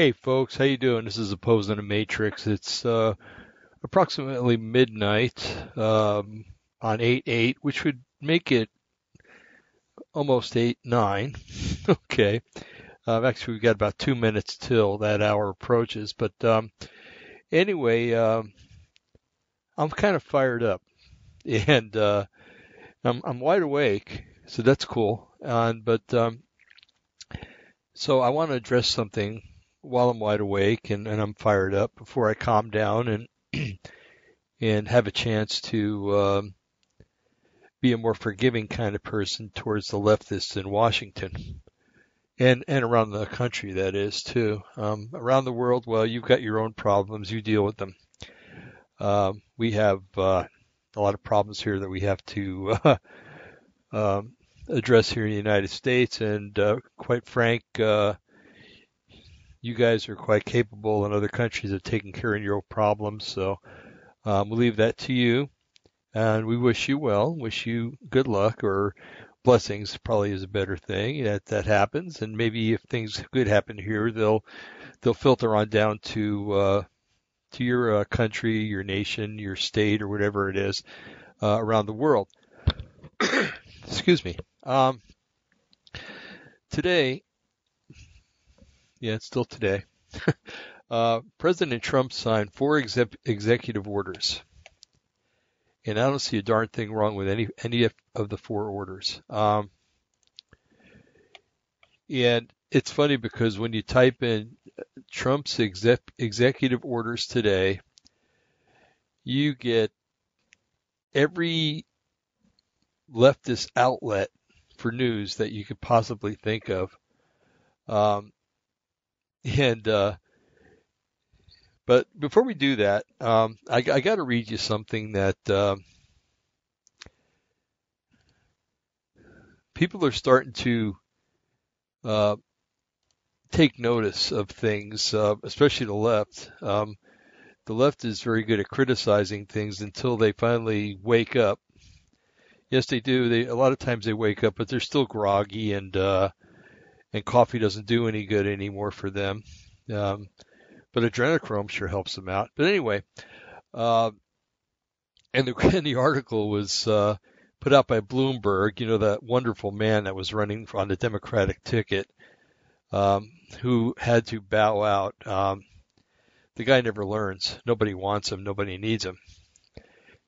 Hey folks, how you doing? This is Opposing a Matrix. It's uh, approximately midnight um, on 8-8, which would make it almost 8-9. okay. Uh, actually, we've got about two minutes till that hour approaches. But um, anyway, um, I'm kind of fired up. And uh, I'm, I'm wide awake, so that's cool. And, but um, so I want to address something while I'm wide awake and, and I'm fired up before I calm down and and have a chance to um, be a more forgiving kind of person towards the leftists in Washington and and around the country that is too. Um, around the world, well, you've got your own problems. You deal with them. Uh, we have uh, a lot of problems here that we have to uh, um, address here in the United States, and uh, quite frank uh, you guys are quite capable in other countries of taking care of your problems. So um, we'll leave that to you. And we wish you well, wish you good luck or blessings probably is a better thing that that happens. And maybe if things good happen here, they'll they'll filter on down to uh, to your uh, country, your nation, your state, or whatever it is uh, around the world. Excuse me. Um, today, yeah, it's still today. uh, President Trump signed four exec- executive orders, and I don't see a darn thing wrong with any any of the four orders. Um, and it's funny because when you type in Trump's exec- executive orders today, you get every leftist outlet for news that you could possibly think of. Um, and uh, but before we do that, um, I, I got to read you something that uh, people are starting to uh, take notice of things, uh, especially the left. Um, the left is very good at criticizing things until they finally wake up. Yes, they do. They a lot of times they wake up, but they're still groggy and uh, and coffee doesn't do any good anymore for them. Um, but adrenochrome sure helps them out. But anyway, uh, and the and the article was uh, put out by Bloomberg. You know that wonderful man that was running on the Democratic ticket, um, who had to bow out. Um, the guy never learns. Nobody wants him. Nobody needs him.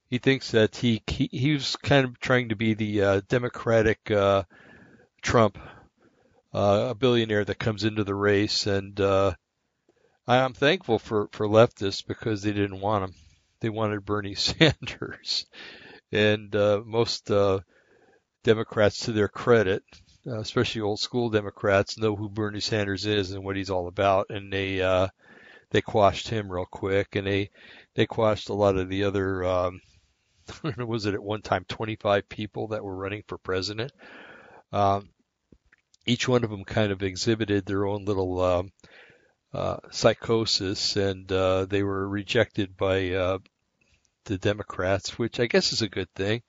He thinks that he he, he was kind of trying to be the uh, Democratic uh, Trump uh, a billionaire that comes into the race, and uh, I'm thankful for for leftists because they didn't want him. They wanted Bernie Sanders, and uh, most uh, Democrats, to their credit, uh, especially old school Democrats, know who Bernie Sanders is and what he's all about, and they uh, they quashed him real quick, and they they quashed a lot of the other. Um, was it at one time 25 people that were running for president? Um, each one of them kind of exhibited their own little um, uh, psychosis, and uh, they were rejected by uh, the Democrats, which I guess is a good thing.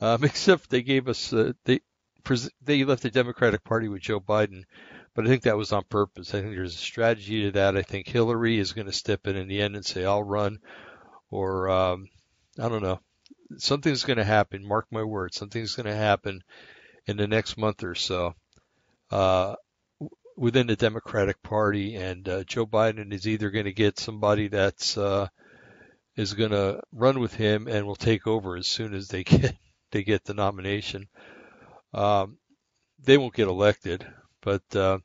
Um, except they gave us uh, they they left the Democratic Party with Joe Biden, but I think that was on purpose. I think there's a strategy to that. I think Hillary is going to step in in the end and say, "I'll run," or um, I don't know. Something's going to happen. Mark my words. Something's going to happen in the next month or so uh, within the Democratic Party, and uh, Joe Biden is either going to get somebody that's uh, is going to run with him and will take over as soon as they get they get the nomination. Um, they won't get elected, but uh,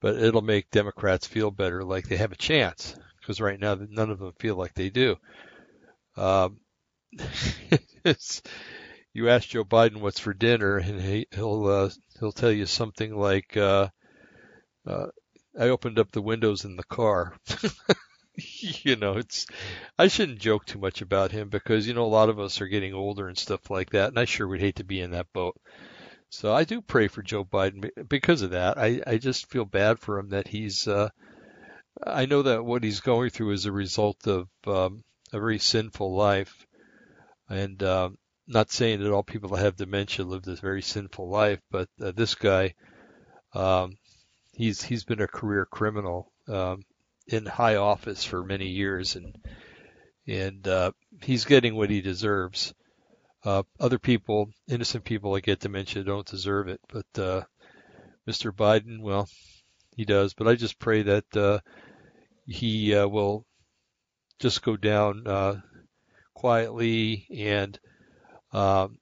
but it'll make Democrats feel better, like they have a chance, because right now none of them feel like they do. Um, you ask Joe Biden what's for dinner, and he, will uh, he'll tell you something like, uh, uh, "I opened up the windows in the car." you know, it's I shouldn't joke too much about him because you know a lot of us are getting older and stuff like that, and I sure would hate to be in that boat. So I do pray for Joe Biden because of that. I I just feel bad for him that he's. Uh, I know that what he's going through is a result of um, a very sinful life, and um, not saying that all people that have dementia live this very sinful life, but uh, this guy, um, he's he's been a career criminal um, in high office for many years, and and uh, he's getting what he deserves. Uh, other people, innocent people that get dementia, don't deserve it, but uh, Mr. Biden, well, he does. But I just pray that uh, he uh, will just go down uh, quietly and um,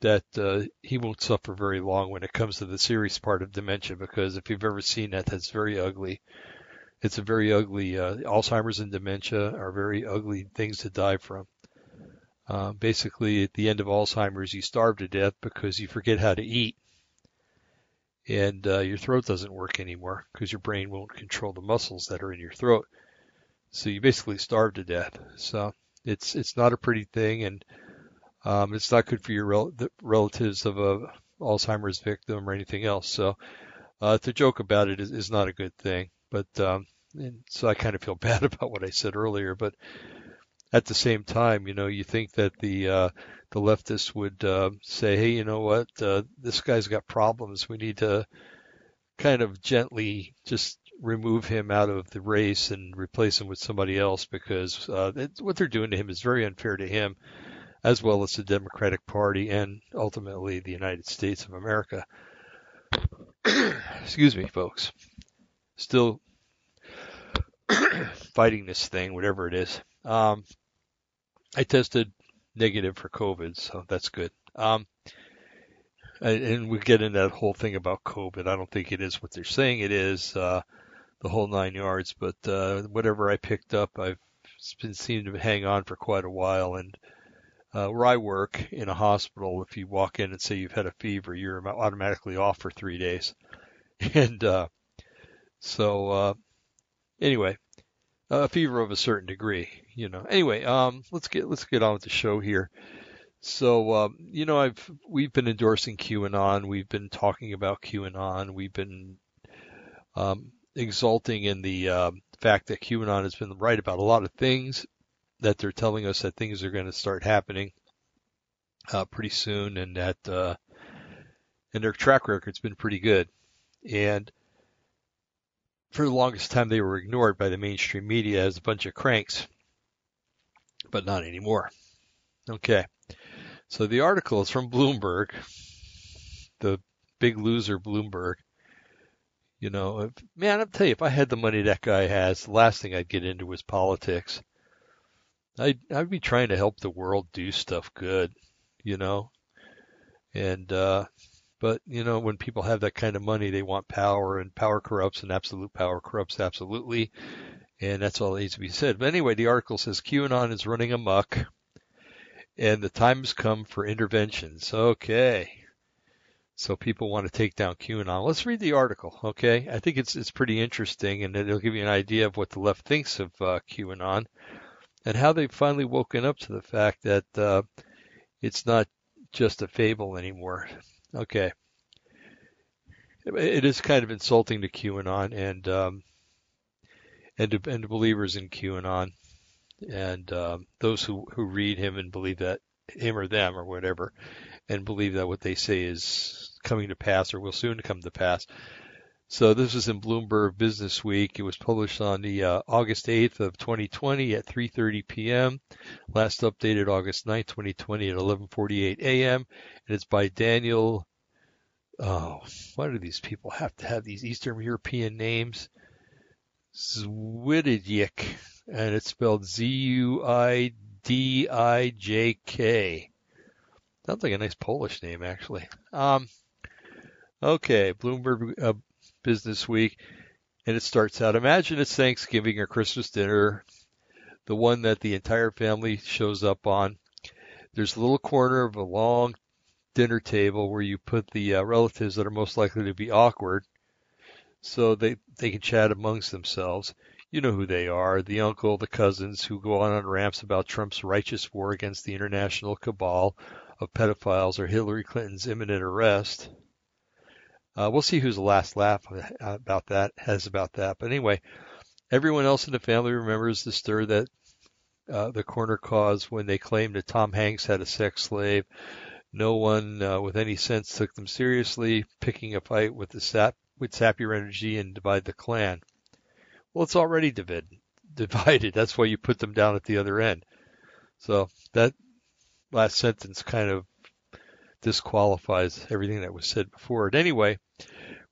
that uh, he won't suffer very long when it comes to the serious part of dementia because if you've ever seen that, that's very ugly. It's a very ugly, uh, Alzheimer's and dementia are very ugly things to die from. Uh, basically, at the end of Alzheimer's, you starve to death because you forget how to eat. And uh, your throat doesn't work anymore because your brain won't control the muscles that are in your throat. So you basically starve to death. So it's it's not a pretty thing, and um, it's not good for your rel- relatives of a Alzheimer's victim or anything else. So uh, to joke about it is, is not a good thing. But um, and so I kind of feel bad about what I said earlier. But at the same time, you know, you think that the uh, the leftists would uh, say, hey, you know what, uh, this guy's got problems. We need to kind of gently just remove him out of the race and replace him with somebody else because uh, what they're doing to him is very unfair to him as well as the Democratic Party and ultimately the United States of America. Excuse me, folks. Still fighting this thing, whatever it is. Um, I tested negative for COVID, so that's good. Um, and we get into that whole thing about COVID. I don't think it is what they're saying it is, uh, the whole nine yards. But uh, whatever I picked up, I've been seen to hang on for quite a while, and uh, where I work in a hospital, if you walk in and say you've had a fever, you're automatically off for three days. And uh, so, uh, anyway, a fever of a certain degree, you know. Anyway, um, let's get let's get on with the show here. So, um, you know, I've we've been endorsing QAnon. We've been talking about QAnon. We've been um, exulting in the uh, fact that QAnon has been right about a lot of things that they're telling us that things are going to start happening uh, pretty soon, and that uh, and their track record's been pretty good. And for the longest time, they were ignored by the mainstream media as a bunch of cranks, but not anymore. Okay, so the article is from Bloomberg, the big loser Bloomberg. You know, if, man, I'll tell you, if I had the money that guy has, the last thing I'd get into was politics. I'd I'd be trying to help the world do stuff good, you know. And uh but you know, when people have that kind of money, they want power, and power corrupts, and absolute power corrupts absolutely, and that's all that needs to be said. But anyway, the article says QAnon is running amok, and the time has come for interventions. Okay, so people want to take down QAnon. Let's read the article, okay? I think it's it's pretty interesting, and it'll give you an idea of what the left thinks of uh, QAnon and how they've finally woken up to the fact that uh, it's not just a fable anymore. Okay. It is kind of insulting to QAnon and um, and to, and to believers in QAnon and um, those who, who read him and believe that him or them or whatever and believe that what they say is coming to pass or will soon come to pass. So this was in Bloomberg Business Week. It was published on the uh, August 8th of 2020 at 3:30 p.m. Last updated August 9th, 2020 at 11:48 a.m. And it's by Daniel. Oh, why do these people have to have these Eastern European names? Zwidijuk, and it's spelled Z-U-I-D-I-J-K. Sounds like a nice Polish name, actually. Um, okay, Bloomberg uh, business week. And it starts out Imagine it's Thanksgiving or Christmas dinner, the one that the entire family shows up on. There's a little corner of a long dinner table where you put the uh, relatives that are most likely to be awkward so they, they can chat amongst themselves. You know who they are the uncle, the cousins who go on on ramps about Trump's righteous war against the international cabal of pedophiles or Hillary Clinton's imminent arrest. Uh, we'll see who's the last laugh about that has about that. But anyway, everyone else in the family remembers the stir that uh, the corner caused when they claimed that Tom Hanks had a sex slave. No one uh, with any sense took them seriously, picking a fight with the sap would sap your energy and divide the clan. Well, it's already divided. Divided. That's why you put them down at the other end. So that last sentence kind of disqualifies everything that was said before it. Anyway,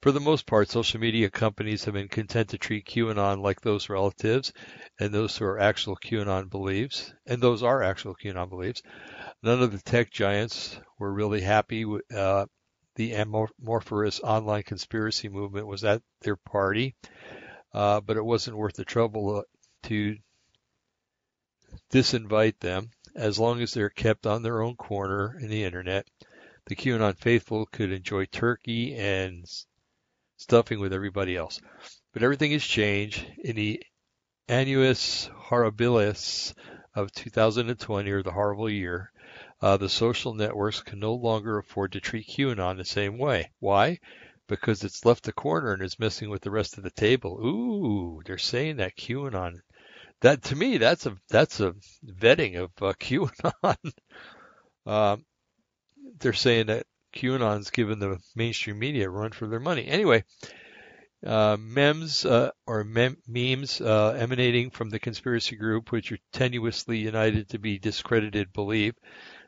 for the most part, social media companies have been content to treat QAnon like those relatives and those who are actual QAnon beliefs, and those are actual QAnon beliefs. None of the tech giants were really happy with uh, the amorphous online conspiracy movement was at their party, uh, but it wasn't worth the trouble uh, to disinvite them as long as they're kept on their own corner in the internet. The QAnon faithful could enjoy turkey and stuffing with everybody else. But everything has changed in the annus horribilis of 2020 or the horrible year. Uh, the social networks can no longer afford to treat QAnon the same way. Why? Because it's left the corner and is messing with the rest of the table. Ooh, they're saying that QAnon. That to me, that's a that's a vetting of uh, QAnon. um, they're saying that QAnon's given the mainstream media a run for their money. Anyway, uh, memes uh, or mem- memes uh, emanating from the conspiracy group, which are tenuously united to be discredited, believe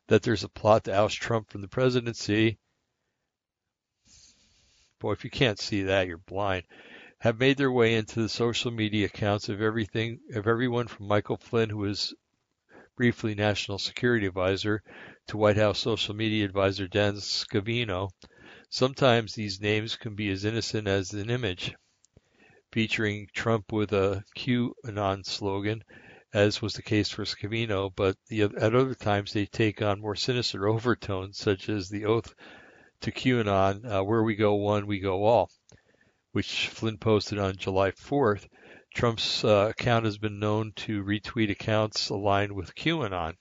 that there's a plot to oust Trump from the presidency. Boy, if you can't see that, you're blind. Have made their way into the social media accounts of everything of everyone from Michael Flynn, who was briefly National Security Advisor, to White House Social Media Advisor Dan Scavino. Sometimes these names can be as innocent as an image, featuring Trump with a QAnon slogan, as was the case for Scavino, but the, at other times they take on more sinister overtones, such as the oath to QAnon, uh, where we go one, we go all, which Flynn posted on July 4th. Trump's uh, account has been known to retweet accounts aligned with QAnon.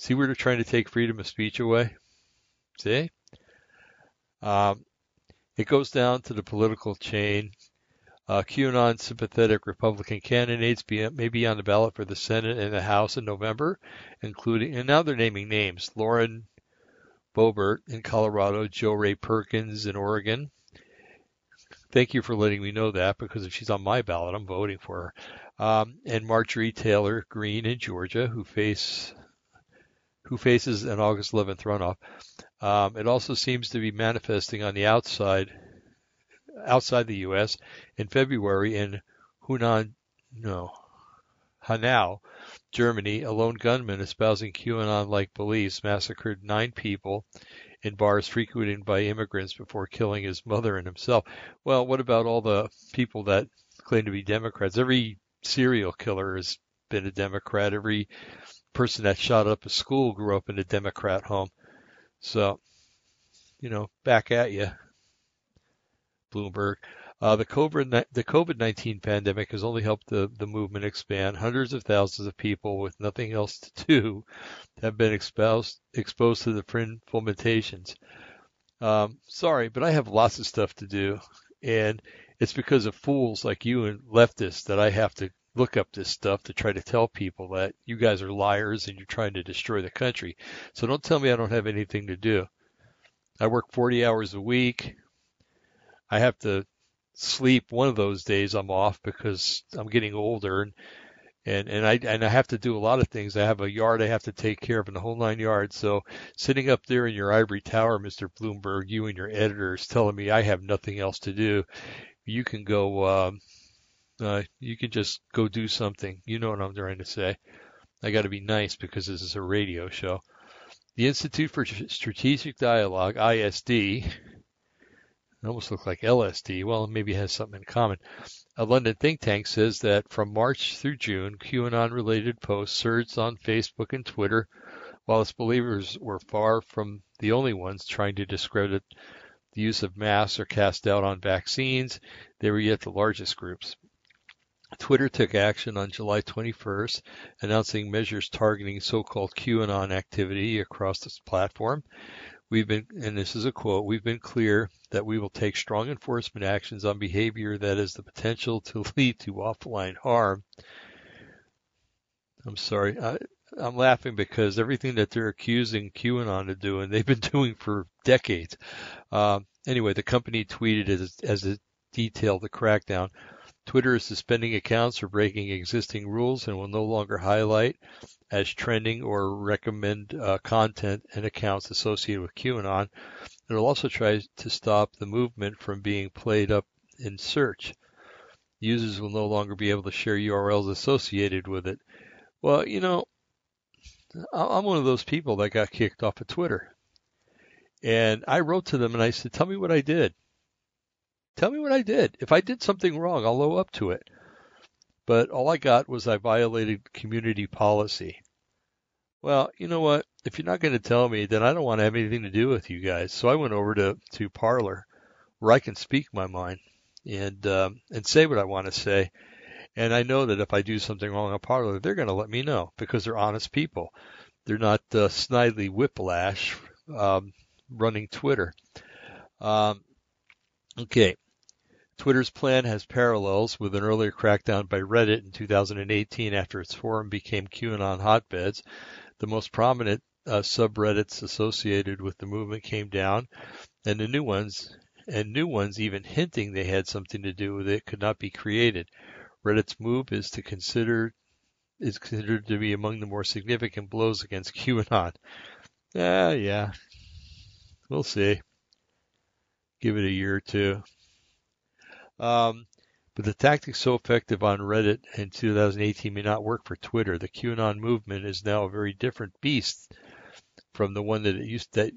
See where they're trying to take freedom of speech away? See? Um, it goes down to the political chain. Uh, QAnon sympathetic Republican candidates be, may be on the ballot for the Senate and the House in November, including, and now they're naming names Lauren Boebert in Colorado, Jo Rae Perkins in Oregon, Thank you for letting me know that because if she's on my ballot, I'm voting for her. Um, and Marjorie Taylor Greene in Georgia, who face who faces an August 11th runoff. Um, it also seems to be manifesting on the outside outside the U.S. in February in Hunan, no, Hanau, Germany. A lone gunman espousing QAnon-like beliefs massacred nine people in bars frequented by immigrants before killing his mother and himself. Well, what about all the people that claim to be Democrats? Every serial killer has been a Democrat. Every person that shot up a school grew up in a Democrat home. So, you know, back at you, Bloomberg. Uh, the COVID the COVID nineteen pandemic has only helped the the movement expand. Hundreds of thousands of people with nothing else to do have been exposed exposed to the print fomentations. Um, sorry, but I have lots of stuff to do, and it's because of fools like you and leftists that I have to look up this stuff to try to tell people that you guys are liars and you're trying to destroy the country. So don't tell me I don't have anything to do. I work 40 hours a week. I have to sleep one of those days I'm off because I'm getting older and and and I and I have to do a lot of things. I have a yard I have to take care of in the whole nine yards. So sitting up there in your ivory tower, Mr. Bloomberg, you and your editors telling me I have nothing else to do, you can go. Uh, uh, you can just go do something. You know what I'm trying to say. I got to be nice because this is a radio show. The Institute for Strategic Dialogue, ISD, almost looks like LSD. Well, maybe it has something in common. A London think tank says that from March through June, QAnon related posts surged on Facebook and Twitter, while its believers were far from the only ones trying to discredit the use of masks or cast doubt on vaccines. They were yet the largest groups. Twitter took action on July 21st, announcing measures targeting so-called QAnon activity across its platform. We've been, and this is a quote, we've been clear that we will take strong enforcement actions on behavior that has the potential to lead to offline harm. I'm sorry. I, I'm laughing because everything that they're accusing QAnon of doing, they've been doing for decades. Um, anyway, the company tweeted as, as it detailed the crackdown. Twitter is suspending accounts for breaking existing rules and will no longer highlight as trending or recommend uh, content and accounts associated with QAnon. It will also try to stop the movement from being played up in search. Users will no longer be able to share URLs associated with it. Well, you know, I'm one of those people that got kicked off of Twitter. And I wrote to them and I said, tell me what I did. Tell me what I did. If I did something wrong, I'll owe up to it. But all I got was I violated community policy. Well, you know what? If you're not going to tell me, then I don't want to have anything to do with you guys. So I went over to, to Parler where I can speak my mind and, um, and say what I want to say. And I know that if I do something wrong on Parler, they're going to let me know because they're honest people. They're not uh, snidely whiplash um, running Twitter. Um, okay. Twitter's plan has parallels with an earlier crackdown by Reddit in 2018 after its forum became QAnon hotbeds. The most prominent uh, subreddits associated with the movement came down, and the new ones, and new ones even hinting they had something to do with it, could not be created. Reddit's move is to consider is considered to be among the more significant blows against QAnon. Ah, yeah. We'll see. Give it a year or two. Um, but the tactics so effective on Reddit in 2018 may not work for Twitter. The QAnon movement is now a very different beast from the one that it used that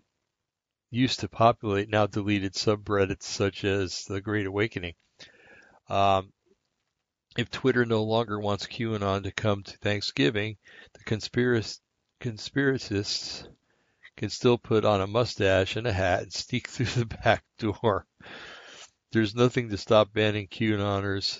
used to populate now deleted subreddits such as the Great Awakening. Um, if Twitter no longer wants QAnon to come to Thanksgiving, the conspirac- conspiracists can still put on a mustache and a hat and sneak through the back door. There's nothing to stop banning QAnoners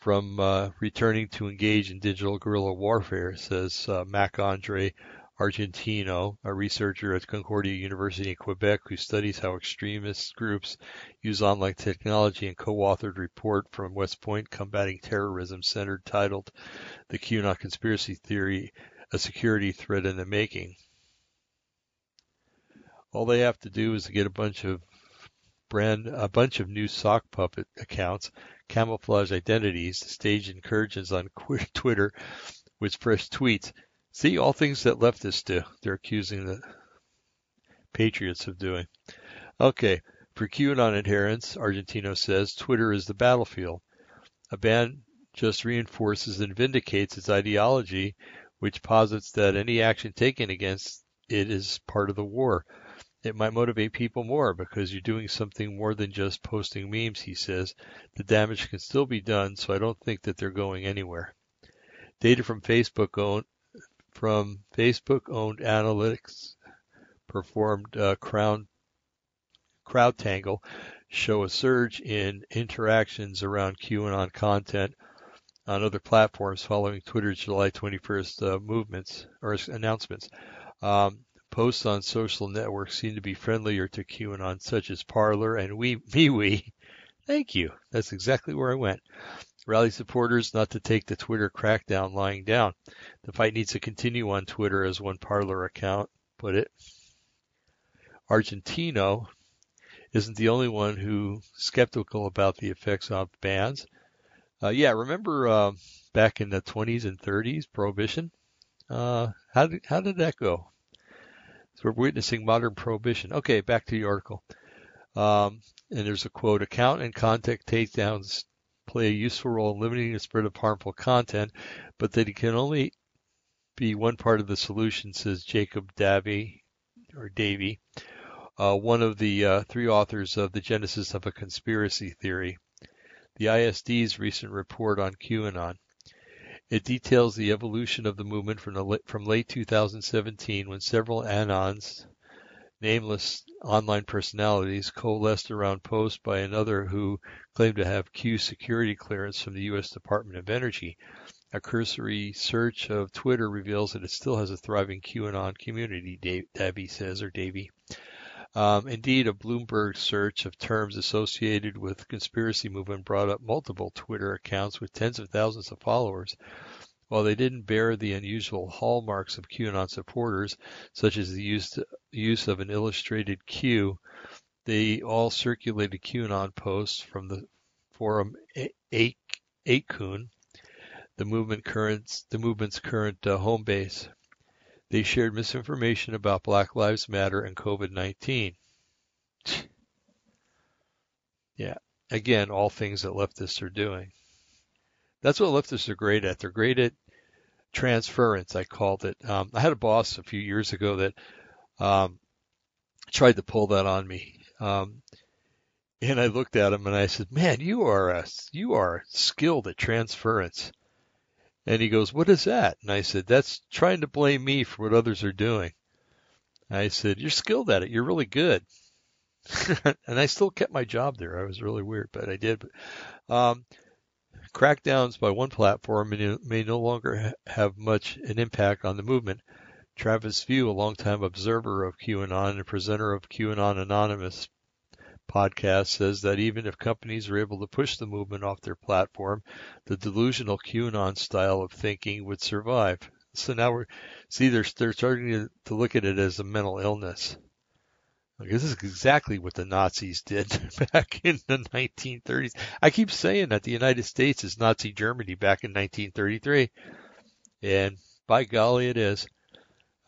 from uh, returning to engage in digital guerrilla warfare, says uh, Marc-Andre Argentino, a researcher at Concordia University in Quebec who studies how extremist groups use online technology and co-authored report from West Point Combating Terrorism Center titled The QAnon Conspiracy Theory, a Security Threat in the Making. All they have to do is get a bunch of brand a bunch of new sock puppet accounts, camouflage identities, stage incursions on Twitter with fresh tweets, See, all things that leftists do, they're accusing the patriots of doing. Okay, for QAnon adherents, Argentino says, Twitter is the battlefield. A ban just reinforces and vindicates its ideology, which posits that any action taken against it is part of the war. It might motivate people more because you're doing something more than just posting memes, he says. The damage can still be done, so I don't think that they're going anywhere. Data from Facebook own, from Facebook-owned analytics performed uh, Crown, CrowdTangle show a surge in interactions around QAnon content on other platforms following Twitter's July 21st uh, movements or announcements. Um, posts on social networks seem to be friendlier to QAnon, such as Parler and We MeWe. Thank you. That's exactly where I went rally supporters not to take the Twitter crackdown lying down. The fight needs to continue on Twitter, as one Parler account put it. Argentino isn't the only one who skeptical about the effects of bans. Uh, yeah, remember uh, back in the 20s and 30s, prohibition? Uh, how did how did that go? So we're witnessing modern prohibition. Okay, back to the article. Um, and there's a quote: account and content takedowns play a useful role in limiting the spread of harmful content, but that it can only be one part of the solution, says Jacob Davey or Davey, uh, one of the uh, three authors of The Genesis of a Conspiracy Theory, the ISD's recent report on QAnon. It details the evolution of the movement from, the, from late 2017 when several Anons nameless online personalities coalesced around posts by another who claimed to have Q security clearance from the U.S. Department of Energy. A cursory search of Twitter reveals that it still has a thriving QAnon community, Davey says, or Davey. Um, indeed, a Bloomberg search of terms associated with conspiracy movement brought up multiple Twitter accounts with tens of thousands of followers. While they didn't bear the unusual hallmarks of QAnon supporters, such as the use, use of an illustrated Q, they all circulated QAnon posts from the forum 8kun, the movement the movement's current uh, home base. They shared misinformation about Black Lives Matter and COVID-19. yeah, again, all things that leftists are doing. That's what leftists are great at. They're great at transference. I called it. Um, I had a boss a few years ago that um, tried to pull that on me. Um, and I looked at him and I said, "Man, you are a you are skilled at transference." And he goes, "What is that?" And I said, "That's trying to blame me for what others are doing." I said, "You're skilled at it. You're really good." and I still kept my job there. I was really weird, but I did. Um, crackdowns by one platform may, may no longer ha- have much an impact on the movement. Travis View, a longtime observer of QAnon and presenter of QAnon Anonymous, podcast says that even if companies are able to push the movement off their platform, the delusional QAnon style of thinking would survive. So now we're see they're they're starting to, to look at it as a mental illness. Like, this is exactly what the Nazis did back in the 1930s. I keep saying that the United States is Nazi Germany back in 1933, and by golly, it is.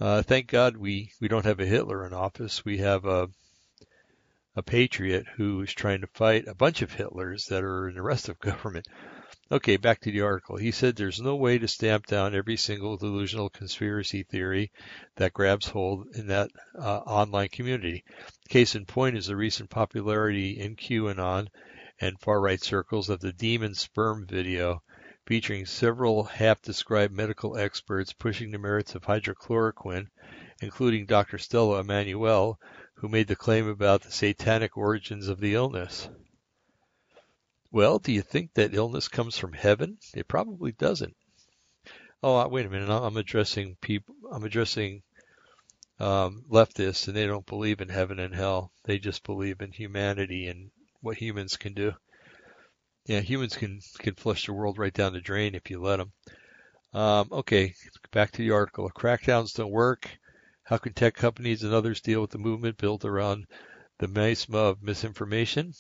Uh, thank God we we don't have a Hitler in office. We have a a patriot who is trying to fight a bunch of Hitlers that are in the rest of government. Okay, back to the article. He said there's no way to stamp down every single delusional conspiracy theory that grabs hold in that uh, online community. Case in point is the recent popularity in QAnon and far right circles of the demon sperm video featuring several half described medical experts pushing the merits of hydrochloroquine, including Dr. Stella Immanuel, who made the claim about the satanic origins of the illness. Well, do you think that illness comes from heaven? It probably doesn't. Oh, wait a minute. I'm addressing people. I'm addressing um, leftists, and they don't believe in heaven and hell. They just believe in humanity and what humans can do. Yeah, humans can can flush the world right down the drain if you let them. Um, okay, back to the article. Crackdowns don't work. How can tech companies and others deal with the movement built around the miasma of misinformation?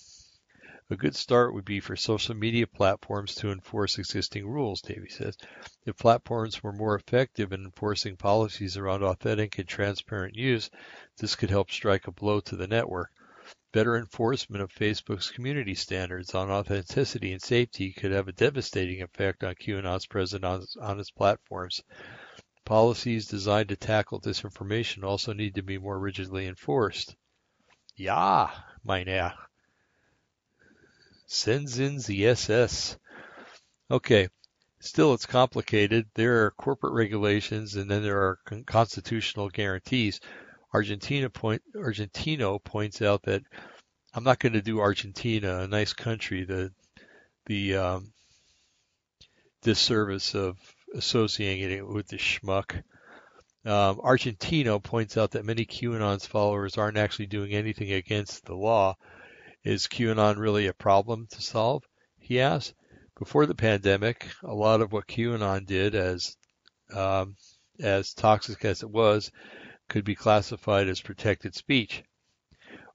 A good start would be for social media platforms to enforce existing rules, Davey says. If platforms were more effective in enforcing policies around authentic and transparent use, this could help strike a blow to the network. Better enforcement of Facebook's community standards on authenticity and safety could have a devastating effect on QAnon's presence on, on its platforms. Policies designed to tackle disinformation also need to be more rigidly enforced. Ja, mein Herr. Sends in the SS. Okay, still it's complicated. There are corporate regulations and then there are constitutional guarantees. Argentina point, Argentino points out that I'm not going to do Argentina, a nice country, the the um, disservice of associating it with the schmuck. Um, Argentino points out that many QAnon's followers aren't actually doing anything against the law. Is QAnon really a problem to solve? He asks. Before the pandemic, a lot of what QAnon did, as um, as toxic as it was, could be classified as protected speech.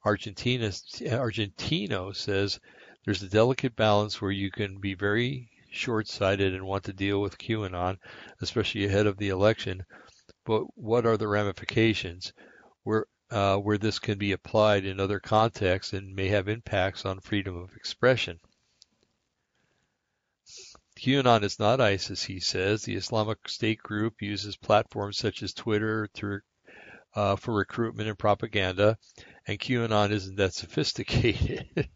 Argentina, Argentino says there's a delicate balance where you can be very short-sighted and want to deal with QAnon, especially ahead of the election. But what are the ramifications where uh, where this can be applied in other contexts and may have impacts on freedom of expression? QAnon is not ISIS, he says. The Islamic State group uses platforms such as Twitter to, uh, for recruitment and propaganda, and QAnon isn't that sophisticated.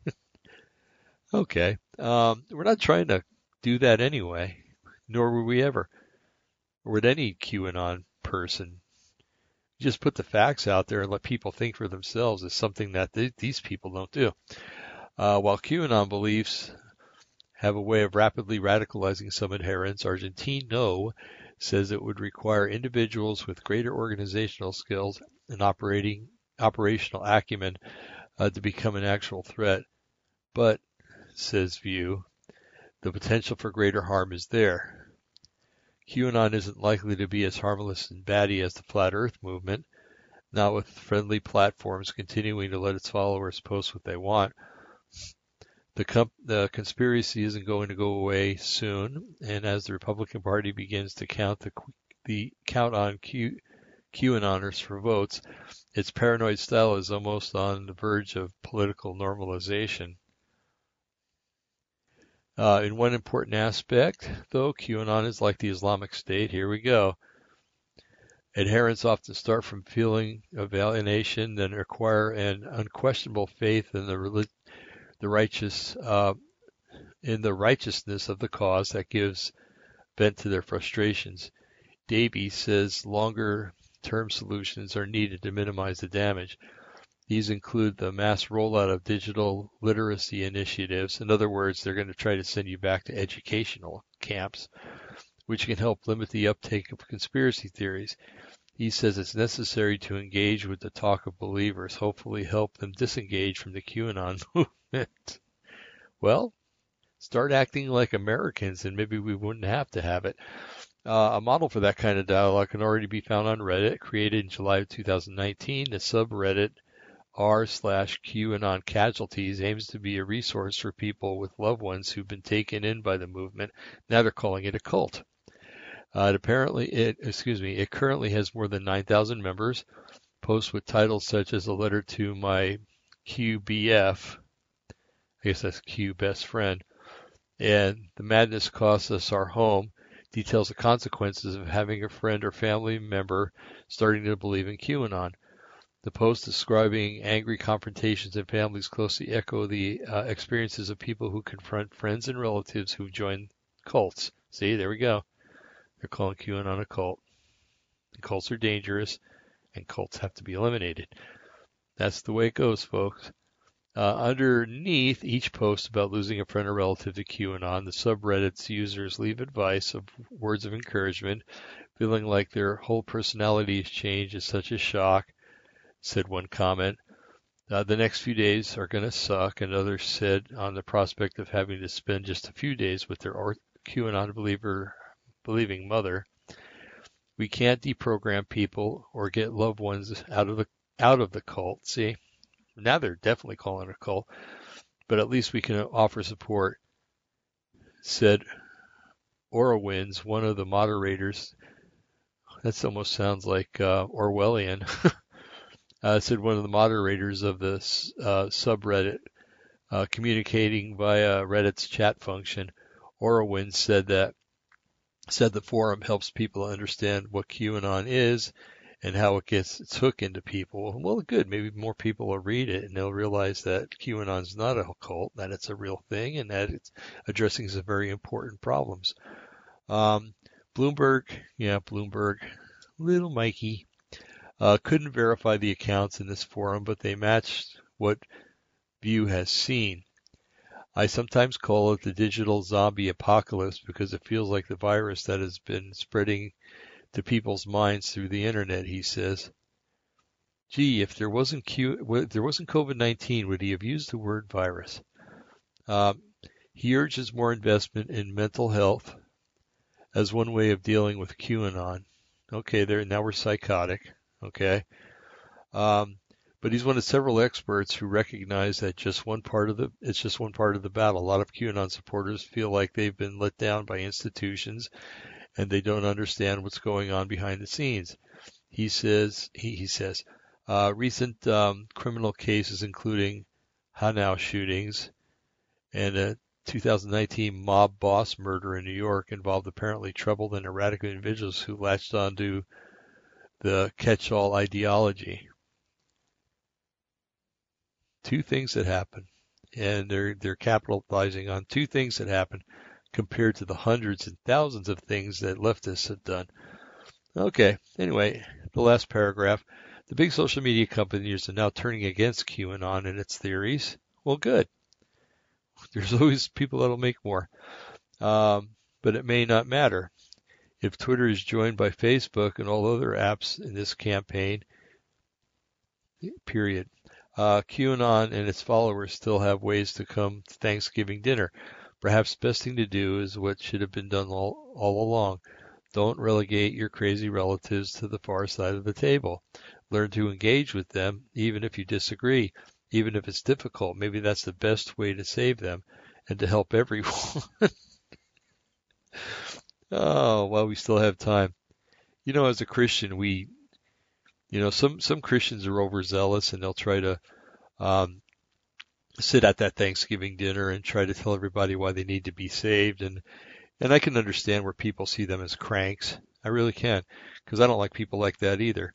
okay, um, we're not trying to do that anyway, nor would we ever. Or would any QAnon person. Just put the facts out there and let people think for themselves is something that th- these people don't do. Uh, while QAnon beliefs have a way of rapidly radicalizing some adherents, Argentino says it would require individuals with greater organizational skills and operating operational acumen uh, to become an actual threat. But, says View, the potential for greater harm is there. QAnon isn't likely to be as harmless and batty as the Flat Earth movement, not with friendly platforms continuing to let its followers post what they want. The, comp- the conspiracy isn't going to go away soon, and as the Republican Party begins to count the, the count on Q, QAnoners for votes, its paranoid style is almost on the verge of political normalization. Uh, in one important aspect, though, QAnon is like the Islamic State. Here we go. Adherents often start from feeling of alienation, then acquire an unquestionable faith in the, the righteous, uh, in the righteousness of the cause that gives vent to their frustrations. Davey says longer term solutions are needed to minimize the damage. These include the mass rollout of digital literacy initiatives. In other words, they're going to try to send you back to educational camps, which can help limit the uptake of conspiracy theories. He says it's necessary to engage with the talk of believers, hopefully help them disengage from the QAnon movement. Well, start acting like Americans and maybe we wouldn't have to have it. Uh, a model for that kind of dialogue can already be found on Reddit, created in July of 2019. The subreddit r slash QAnon casualties aims to be a resource for people with loved ones who've been taken in by the movement. Now they're calling it a cult. Uh, it apparently, it excuse me, it currently has more than 9,000 members. Posts with titles such as a letter to my QBF, I guess that's Q best friend, and the madness costs us our home. Details the consequences of having a friend or family member starting to believe in QAnon. The posts describing angry confrontations in families closely echo the uh, experiences of people who confront friends and relatives who join cults. See, there we go. They're calling QAnon a cult. And cults are dangerous, and cults have to be eliminated. That's the way it goes, folks. Uh, underneath each post about losing a friend or relative to QAnon, the subreddit's users leave advice of words of encouragement, feeling like their whole personality has changed is such a shock said one comment. Uh, the next few days are going to suck, and others said on the prospect of having to spend just a few days with their QAnon believer, believing mother. We can't deprogram people or get loved ones out of the out of the cult. See, now they're definitely calling it a cult, but at least we can offer support. Said Orowins, one of the moderators. That almost sounds like uh, Orwellian. uh, said one of the moderators of this uh, subreddit, uh, communicating via Reddit's chat function. Orowin said that said the forum helps people understand what QAnon is and how it gets its hook into people. Well, good. Maybe more people will read it and they'll realize that QAnon's not a cult, that it's a real thing, and that it's addressing some very important problems. Um, Bloomberg, yeah, Bloomberg, little Mikey, uh, couldn't verify the accounts in this forum, but they matched what View has seen. I sometimes call it the digital zombie apocalypse because it feels like the virus that has been spreading to people's minds through the internet, he says. Gee, if there wasn't Q, if there wasn't COVID-19, would he have used the word virus? Um, he urges more investment in mental health as one way of dealing with QAnon. Okay, there now we're psychotic. Okay. Um, but he's one of several experts who recognize that just one part of the it's just one part of the battle. A lot of QAnon supporters feel like they've been let down by institutions and they don't understand what's going on behind the scenes. He says he, he says uh, recent um, criminal cases, including Hanau shootings and a 2019 mob boss murder in New York, involved apparently troubled and erratic individuals who latched onto the catch-all ideology. Two things that happen, and they're they're capitalizing on two things that happen compared to the hundreds and thousands of things that leftists have done. Okay, anyway, the last paragraph. The big social media companies are now turning against QAnon and its theories. Well, good. There's always people that'll make more. Um, but it may not matter. If Twitter is joined by Facebook and all other apps in this campaign, period. Uh, QAnon and its followers still have ways to come to Thanksgiving dinner. Perhaps best thing to do is what should have been done all, all along. Don't relegate your crazy relatives to the far side of the table. Learn to engage with them, even if you disagree, even if it's difficult. Maybe that's the best way to save them and to help everyone. Oh, well, we still have time. You know, as a Christian, we, you know, some, some Christians are overzealous and they'll try to, um, sit at that Thanksgiving dinner and try to tell everybody why they need to be saved. And, and I can understand where people see them as cranks. I really can, because I don't like people like that either.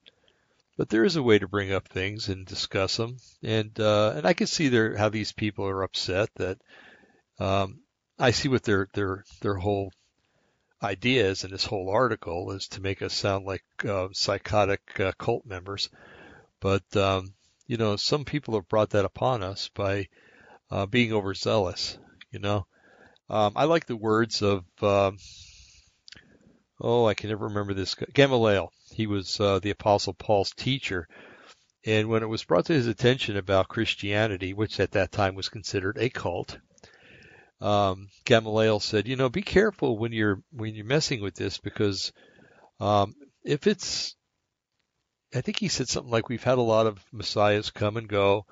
But there is a way to bring up things and discuss them, and uh, and I can see there how these people are upset that um, I see what their their their whole idea is in this whole article is to make us sound like uh, psychotic uh, cult members. But um, you know, some people have brought that upon us by uh, being overzealous. You know, um, I like the words of um, oh, I can never remember this guy, Gamaliel. He was uh, the Apostle Paul's teacher. And when it was brought to his attention about Christianity, which at that time was considered a cult, um, Gamaliel said, "You know, be careful when you're when you're messing with this because um, if it's, I think he said something like, we've had a lot of messiahs come and go,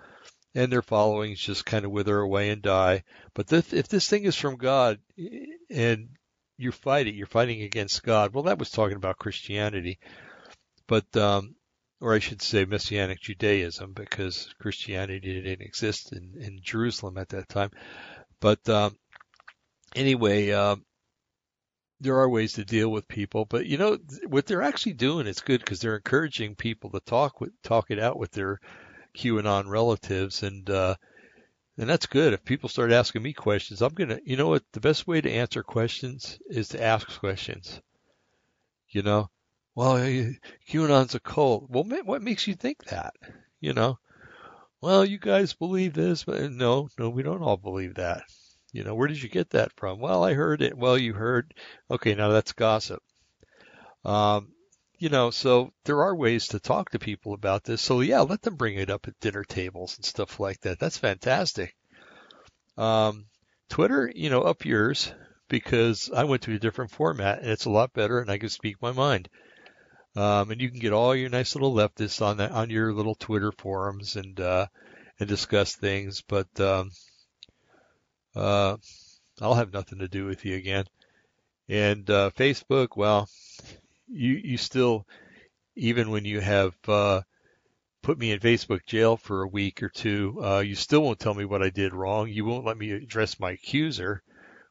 and their followings just kind of wither away and die. But this, if this thing is from God and you fight it, you're fighting against God. Well, that was talking about Christianity, but um, or I should say Messianic Judaism, because Christianity didn't exist in, in Jerusalem at that time. But um, anyway, um, there are ways to deal with people, but you know what they're actually doing is good because they're encouraging people to talk with talk it out with their QAnon relatives, and uh, and that's good. If people start asking me questions, I'm gonna, you know what, the best way to answer questions is to ask questions. You know, well, QAnon's a cult. Well, what makes you think that? You know, well, you guys believe this, but no, no, we don't all believe that. You know, where did you get that from? Well, I heard it. Well, you heard. Okay, now that's gossip. Um, you know, so there are ways to talk to people about this. So yeah, let them bring it up at dinner tables and stuff like that. That's fantastic. Um, Twitter, you know, up yours because I went to a different format and it's a lot better and I can speak my mind. Um, and you can get all your nice little leftists on that on your little Twitter forums and uh, and discuss things. But um, uh, I'll have nothing to do with you again. And uh, Facebook, well, you you still even when you have uh, put me in Facebook jail for a week or two, uh, you still won't tell me what I did wrong. You won't let me address my accuser,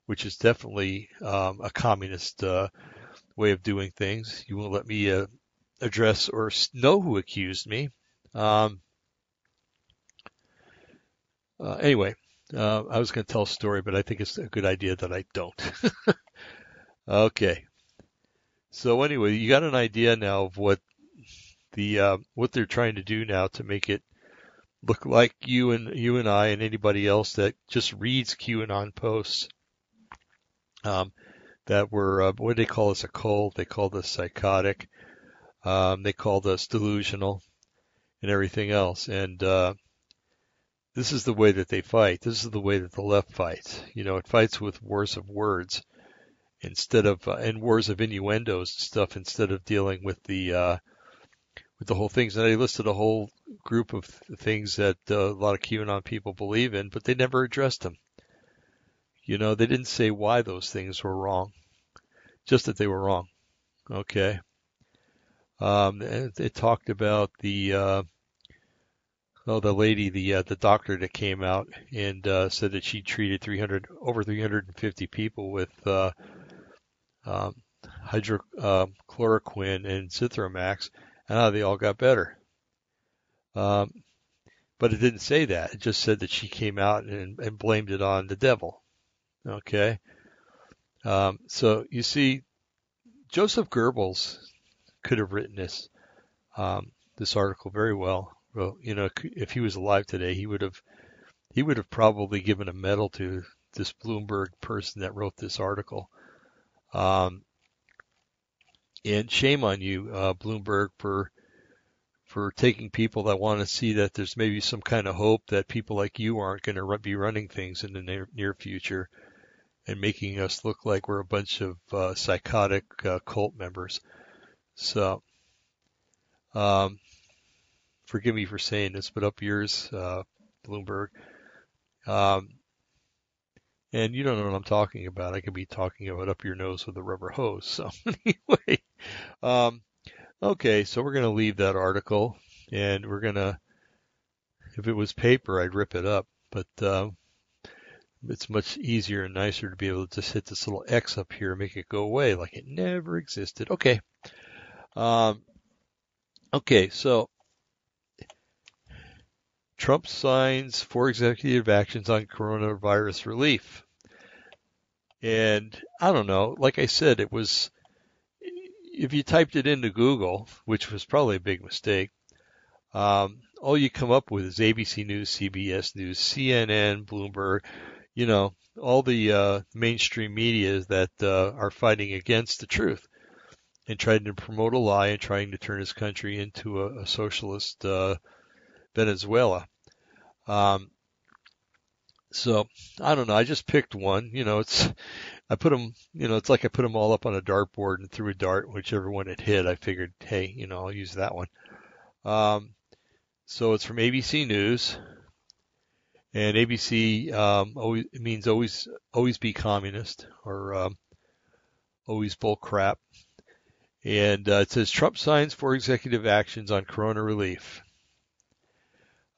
which is definitely um, a communist uh, way of doing things. You won't let me uh, address or know who accused me. Um, uh, anyway, uh, I was going to tell a story, but I think it's a good idea that I don't. okay. So anyway, you got an idea now of what the uh, what they're trying to do now to make it look like you and you and I and anybody else that just reads QAnon posts. Um, that were uh, what do they call us a cult? They called us psychotic. Um, they called us delusional and everything else. And uh, this is the way that they fight. This is the way that the left fights. You know, it fights with wars of words instead of uh, and wars of innuendos and stuff instead of dealing with the uh, with the whole things. And they listed a whole group of things that uh, a lot of QAnon people believe in, but they never addressed them. You know, they didn't say why those things were wrong, just that they were wrong. Okay. Um, it, it talked about the uh, oh the lady the uh, the doctor that came out and uh, said that she treated 300 over 350 people with uh, um, hydrochloroquine and Zithromax, and they all got better. Um, but it didn't say that. It just said that she came out and, and blamed it on the devil. Okay. Um, so you see, Joseph Goebbels could have written this um, this article very well. Well, you know, if he was alive today, he would have he would have probably given a medal to this Bloomberg person that wrote this article. Um, and shame on you, uh, Bloomberg, for for taking people that want to see that there's maybe some kind of hope that people like you aren't going to be running things in the near, near future, and making us look like we're a bunch of uh, psychotic uh, cult members. So, um, forgive me for saying this, but up yours, uh, Bloomberg. Um, and you don't know what I'm talking about. I could be talking about up your nose with a rubber hose. So anyway, um, okay, so we're going to leave that article and we're going to, if it was paper, I'd rip it up, but, um, it's much easier and nicer to be able to just hit this little X up here and make it go away like it never existed. Okay. Um, okay, so Trump signs four executive actions on coronavirus relief. And I don't know, like I said, it was, if you typed it into Google, which was probably a big mistake, um, all you come up with is ABC News, CBS News, CNN, Bloomberg, you know, all the uh, mainstream media that uh, are fighting against the truth and trying to promote a lie and trying to turn his country into a, a socialist uh, Venezuela. Um, so I don't know. I just picked one. You know, it's I put them. You know, it's like I put them all up on a dartboard and threw a dart. Whichever one it hit, I figured, hey, you know, I'll use that one. Um, so it's from ABC News, and ABC um, always means always always be communist or um, always bull crap. And uh, it says Trump signs for executive actions on corona relief.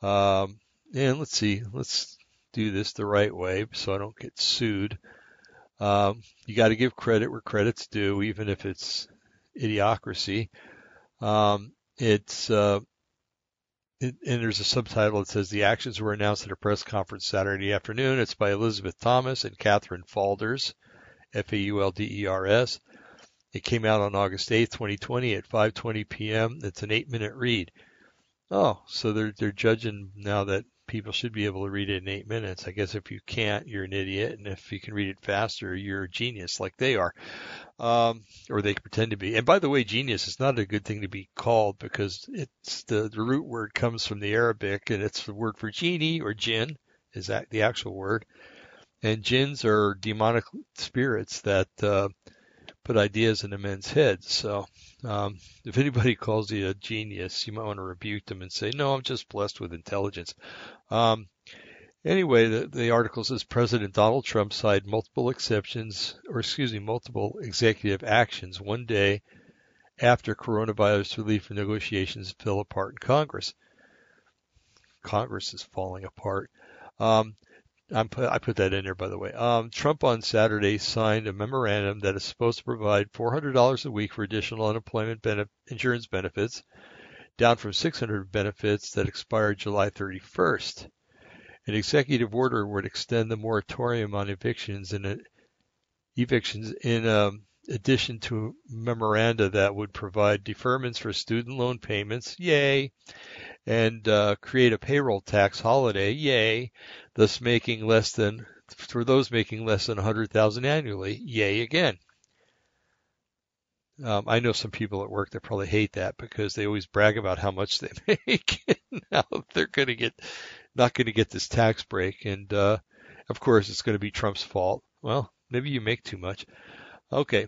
Um, and let's see, let's do this the right way so I don't get sued. Um, you got to give credit where credit's due, even if it's idiocracy. Um, it's uh, and there's a subtitle that says the actions were announced at a press conference Saturday afternoon. It's by Elizabeth Thomas and Katherine Faulders, F-A-U-L-D-E-R-S. It came out on August 8th, 2020 at 5:20 p.m. It's an eight-minute read. Oh, so they're they're judging now that people should be able to read it in eight minutes. I guess if you can't, you're an idiot, and if you can read it faster, you're a genius, like they are, um, or they pretend to be. And by the way, genius is not a good thing to be called because it's the, the root word comes from the Arabic, and it's the word for genie or jinn is that the actual word, and jinns are demonic spirits that uh, put ideas into men's heads. So um, if anybody calls you a genius, you might want to rebuke them and say, no, I'm just blessed with intelligence. Um, anyway, the, the article says President Donald Trump signed multiple exceptions, or excuse me, multiple executive actions one day after coronavirus relief negotiations fell apart in Congress. Congress is falling apart. Um, put, i put that in there, by the way. Um, Trump on Saturday signed a memorandum that is supposed to provide $400 a week for additional unemployment benef- insurance benefits, down from 600 benefits that expired July 31st. An executive order would extend the moratorium on evictions in a, evictions in um, addition to memoranda that would provide deferments for student loan payments, yay, and uh, create a payroll tax holiday, yay, thus making less than for those making less than 100,000 annually, yay again. Um, I know some people at work that probably hate that because they always brag about how much they make. now they're going to get not going to get this tax break, and uh, of course it's going to be Trump's fault. Well, maybe you make too much. Okay,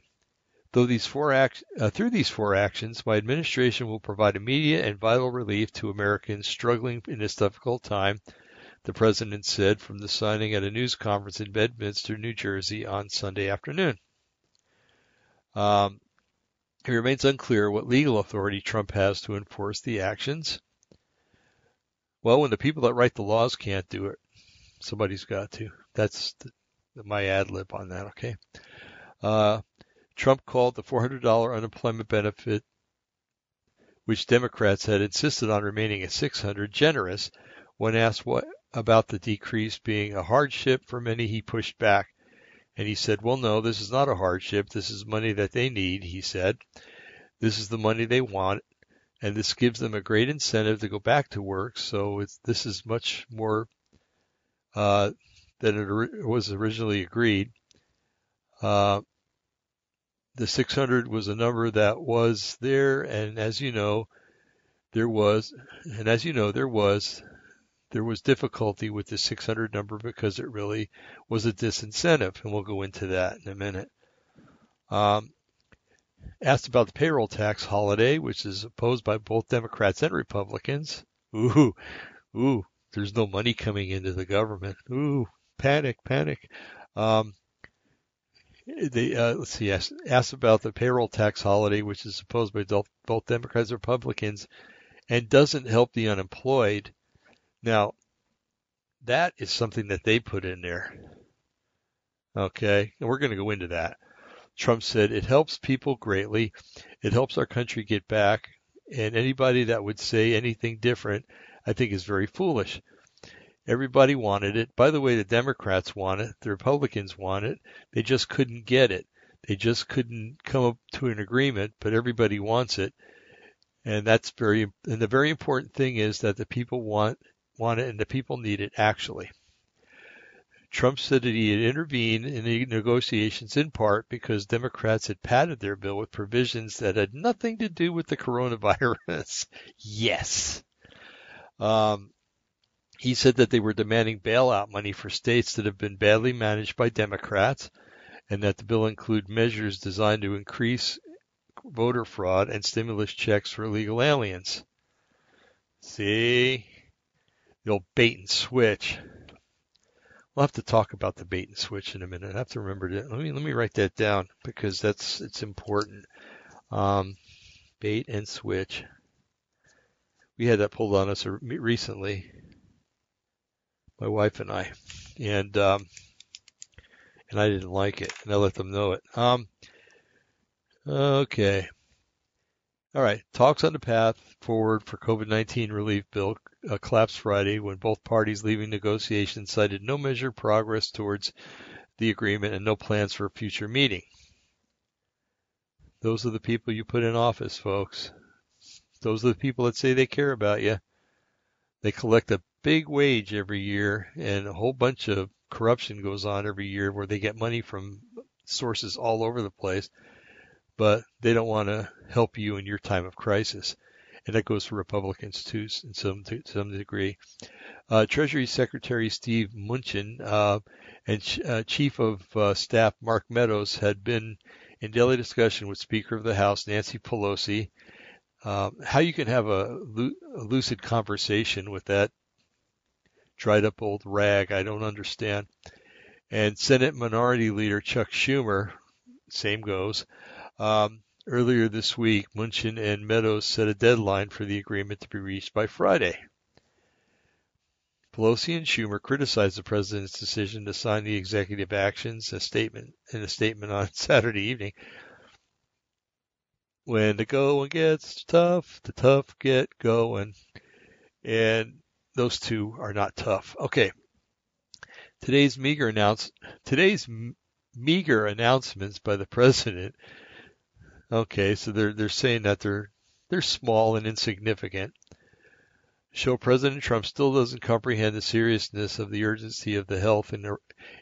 Though these four act, uh, through these four actions, my administration will provide immediate and vital relief to Americans struggling in this difficult time, the president said from the signing at a news conference in Bedminster, New Jersey on Sunday afternoon. Um, it remains unclear what legal authority Trump has to enforce the actions. Well, when the people that write the laws can't do it, somebody's got to. That's the, my ad lib on that, okay? Uh, Trump called the $400 unemployment benefit, which Democrats had insisted on remaining at 600, generous. When asked what about the decrease being a hardship for many, he pushed back. And he said, well, no, this is not a hardship. This is money that they need, he said. This is the money they want. And this gives them a great incentive to go back to work. So this is much more uh, than it was originally agreed. Uh, the 600 was a number that was there, and as you know, there was, and as you know, there was there was difficulty with the 600 number because it really was a disincentive, and we'll go into that in a minute. Um, asked about the payroll tax holiday, which is opposed by both Democrats and Republicans. Ooh, ooh, there's no money coming into the government. Ooh, panic, panic. Um, they, uh, let's see, asked, asked about the payroll tax holiday, which is opposed by both Democrats and Republicans, and doesn't help the unemployed. Now, that is something that they put in there. Okay, and we're going to go into that. Trump said it helps people greatly. It helps our country get back. And anybody that would say anything different, I think is very foolish. Everybody wanted it. By the way, the Democrats want it. The Republicans want it. They just couldn't get it. They just couldn't come up to an agreement, but everybody wants it. And that's very, and the very important thing is that the people want, want it and the people need it actually. Trump said that he had intervened in the negotiations in part because Democrats had padded their bill with provisions that had nothing to do with the coronavirus. yes. Um, he said that they were demanding bailout money for states that have been badly managed by Democrats and that the bill include measures designed to increase voter fraud and stimulus checks for illegal aliens. See? The old bait and switch. We'll have to talk about the bait and switch in a minute. I have to remember to let me let me write that down because that's it's important. Um, bait and switch. We had that pulled on us recently my wife and I, and um, and I didn't like it, and I let them know it. Um, okay, all right. Talks on the path forward for COVID-19 relief bill uh, collapsed Friday when both parties leaving negotiations cited no measured progress towards the agreement and no plans for a future meeting. Those are the people you put in office, folks. Those are the people that say they care about you. They collect a big wage every year and a whole bunch of corruption goes on every year where they get money from sources all over the place, but they don't want to help you in your time of crisis. And that goes for Republicans too, in some to some degree. Uh, Treasury Secretary Steve Mnuchin uh, and ch- uh, Chief of uh, Staff Mark Meadows had been in daily discussion with Speaker of the House Nancy Pelosi. Um, how you can have a, lu- a lucid conversation with that dried up old rag. I don't understand. And Senate Minority Leader Chuck Schumer, same goes. Um, earlier this week, Mnuchin and Meadows set a deadline for the agreement to be reached by Friday. Pelosi and Schumer criticized the president's decision to sign the executive actions a statement in a statement on Saturday evening. When the going gets tough, the tough get going. And those two are not tough. Okay. Today's meager announce today's meager announcements by the president. Okay, so they're they're saying that they're they're small and insignificant. Show President Trump still doesn't comprehend the seriousness of the urgency of the health and er,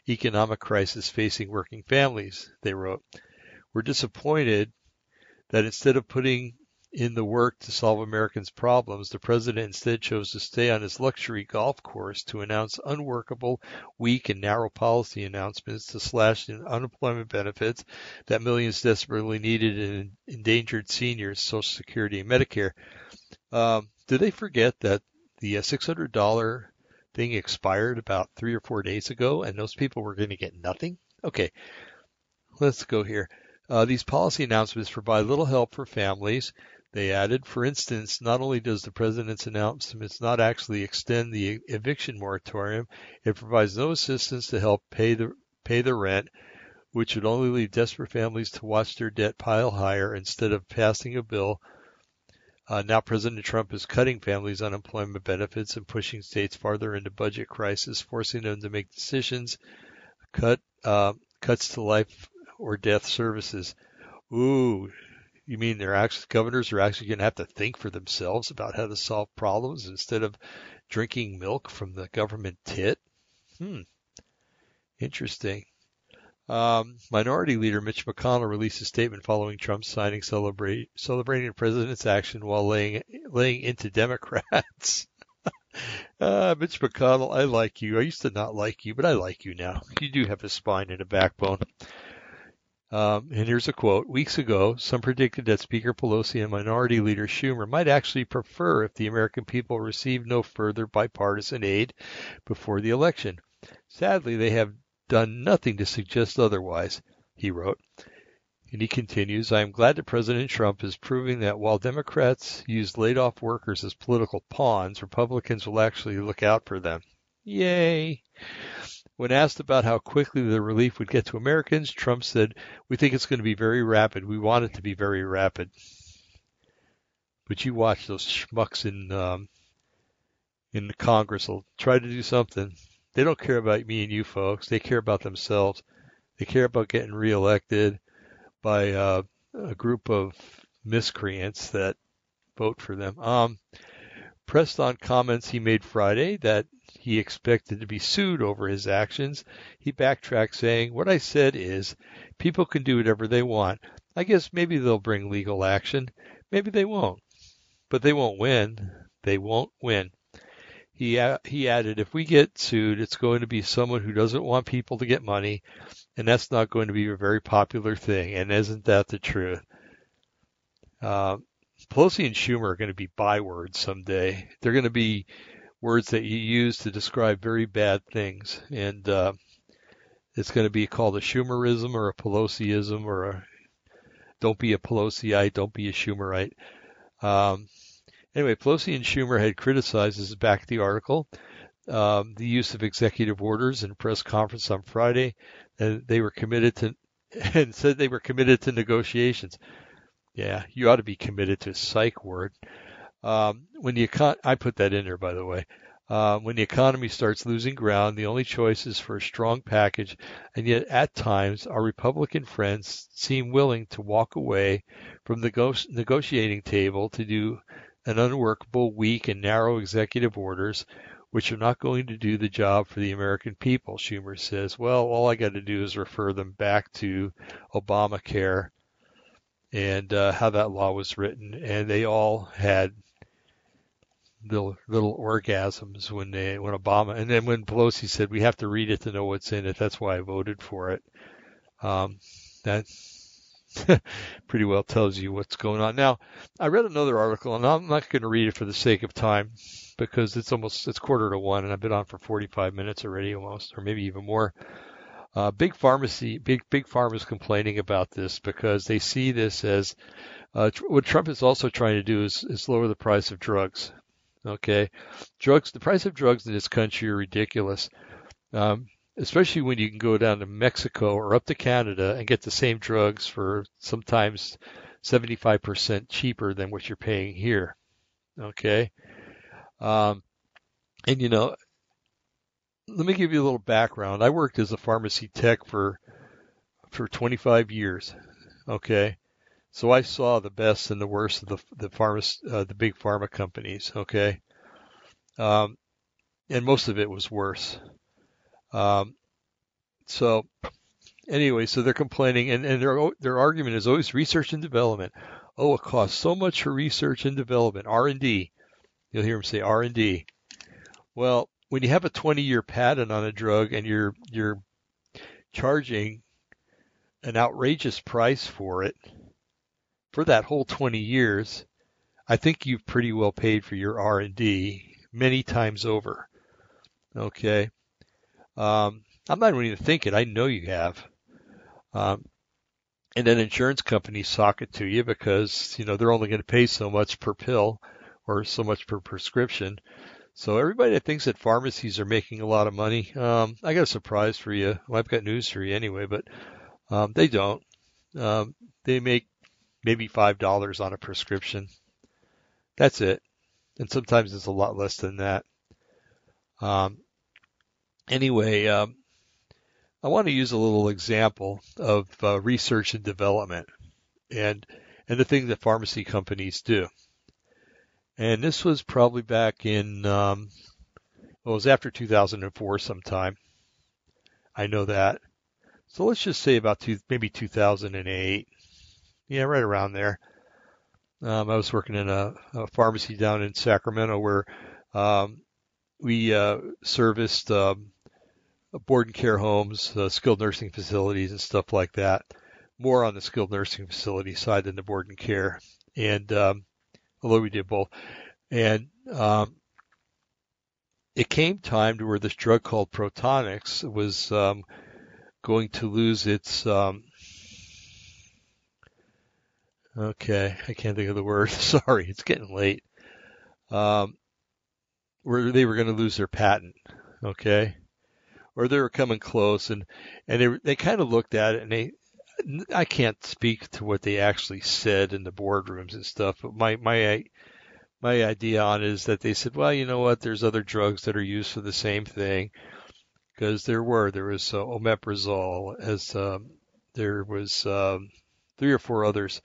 economic crisis facing working families, they wrote. We're disappointed that instead of putting in the work to solve Americans' problems, the president instead chose to stay on his luxury golf course to announce unworkable, weak, and narrow policy announcements to slash in unemployment benefits that millions desperately needed and endangered seniors, Social Security, and Medicare. Um, did they forget that the uh, $600 thing expired about three or four days ago and those people were going to get nothing? Okay, let's go here. Uh, these policy announcements provide little help for families they added, for instance, not only does the president's announcements not actually extend the eviction moratorium, it provides no assistance to help pay the pay the rent, which would only leave desperate families to watch their debt pile higher instead of passing a bill. Uh, now President Trump is cutting families' unemployment benefits and pushing states farther into budget crisis, forcing them to make decisions, cut uh, cuts to life or death services. Ooh, you mean their actual governors are actually going to have to think for themselves about how to solve problems instead of drinking milk from the government tit? Hmm. Interesting. Um, Minority Leader Mitch McConnell released a statement following Trump's signing, celebrate, celebrating the president's action while laying laying into Democrats. Uh, Mitch McConnell, I like you. I used to not like you, but I like you now. You do have a spine and a backbone. Um, and here's a quote. Weeks ago, some predicted that Speaker Pelosi and Minority Leader Schumer might actually prefer if the American people received no further bipartisan aid before the election. Sadly, they have done nothing to suggest otherwise, he wrote. And he continues, I am glad that President Trump is proving that while Democrats use laid off workers as political pawns, Republicans will actually look out for them. Yay! When asked about how quickly the relief would get to Americans, Trump said, We think it's going to be very rapid. We want it to be very rapid. But you watch those schmucks in um, in the Congress will try to do something. They don't care about me and you folks. They care about themselves. They care about getting reelected by uh, a group of miscreants that vote for them. Um, pressed on comments he made Friday that he expected to be sued over his actions, he backtracked saying, What I said is, people can do whatever they want. I guess maybe they'll bring legal action. Maybe they won't. But they won't win. They won't win. He, he added, if we get sued, it's going to be someone who doesn't want people to get money, and that's not going to be a very popular thing. And isn't that the truth? Uh, Pelosi and Schumer are going to be bywords someday. They're going to be words that you use to describe very bad things, and uh, it's going to be called a Schumerism or a Pelosiism or a don't be a Pelosiite, don't be a Schumerite. Um, anyway, Pelosi and Schumer had criticized, this is back the article, um, the use of executive orders in a press conference on Friday, and they were committed to, and said they were committed to negotiations. Yeah, you ought to be committed to psych word. Um, when the econ- I put that in there, by the way. Uh, when the economy starts losing ground, the only choice is for a strong package, and yet at times our Republican friends seem willing to walk away from the go- negotiating table to do an unworkable, weak, and narrow executive orders, which are not going to do the job for the American people. Schumer says, well, all I got to do is refer them back to Obamacare and uh, how that law was written, and they all had little little orgasms when they when Obama and then when Pelosi said we have to read it to know what's in it. That's why I voted for it. Um, that pretty well tells you what's going on. Now, I read another article, and I'm not going to read it for the sake of time because it's almost it's quarter to one, and I've been on for 45 minutes already, almost, or maybe even more. Uh, big pharmacy, big big pharma's complaining about this because they see this as uh, what Trump is also trying to do is, is lower the price of drugs. Okay, drugs. The price of drugs in this country are ridiculous, um, especially when you can go down to Mexico or up to Canada and get the same drugs for sometimes 75% cheaper than what you're paying here. Okay, um, and you know, let me give you a little background. I worked as a pharmacy tech for for 25 years. Okay, so I saw the best and the worst of the the pharma, uh, the big pharma companies. Okay, um, and most of it was worse. Um, so anyway, so they're complaining, and, and their their argument is always research and development. Oh, it costs so much for research and development, R and D. You'll hear them say R and D. Well, when you have a 20 year patent on a drug and you're you're charging an outrageous price for it, for that whole 20 years, I think you've pretty well paid for your R&D many times over. Okay. Um, I'm not even thinking. I know you have. Um, and then insurance companies sock it to you because, you know, they're only going to pay so much per pill or so much per prescription. So everybody that thinks that pharmacies are making a lot of money, um, I got a surprise for you. Well, I've got news for you anyway, but um, they don't. Um, they make maybe five dollars on a prescription. That's it, and sometimes it's a lot less than that. Um, anyway, um, I want to use a little example of uh, research and development, and and the things that pharmacy companies do. And this was probably back in, um, well, it was after 2004 sometime. I know that. So let's just say about two, maybe 2008. Yeah, right around there. Um, I was working in a, a, pharmacy down in Sacramento where um, we uh, serviced um, board and care homes, uh, skilled nursing facilities, and stuff like that. More on the skilled nursing facility side than the board and care, and um, although we did both, and um, it came time to where this drug called Protonix was um, going to lose its um, okay, I can't think of the word. Sorry, it's getting late. Um, where they were going to lose their patent, okay, or they were coming close, and and they they kind of looked at it, and they I can't speak to what they actually said in the boardrooms and stuff, but my my my idea on is that they said, well, you know what, there's other drugs that are used for the same thing, because there were. There was uh, omeprazole, as um, there was um, three or four others,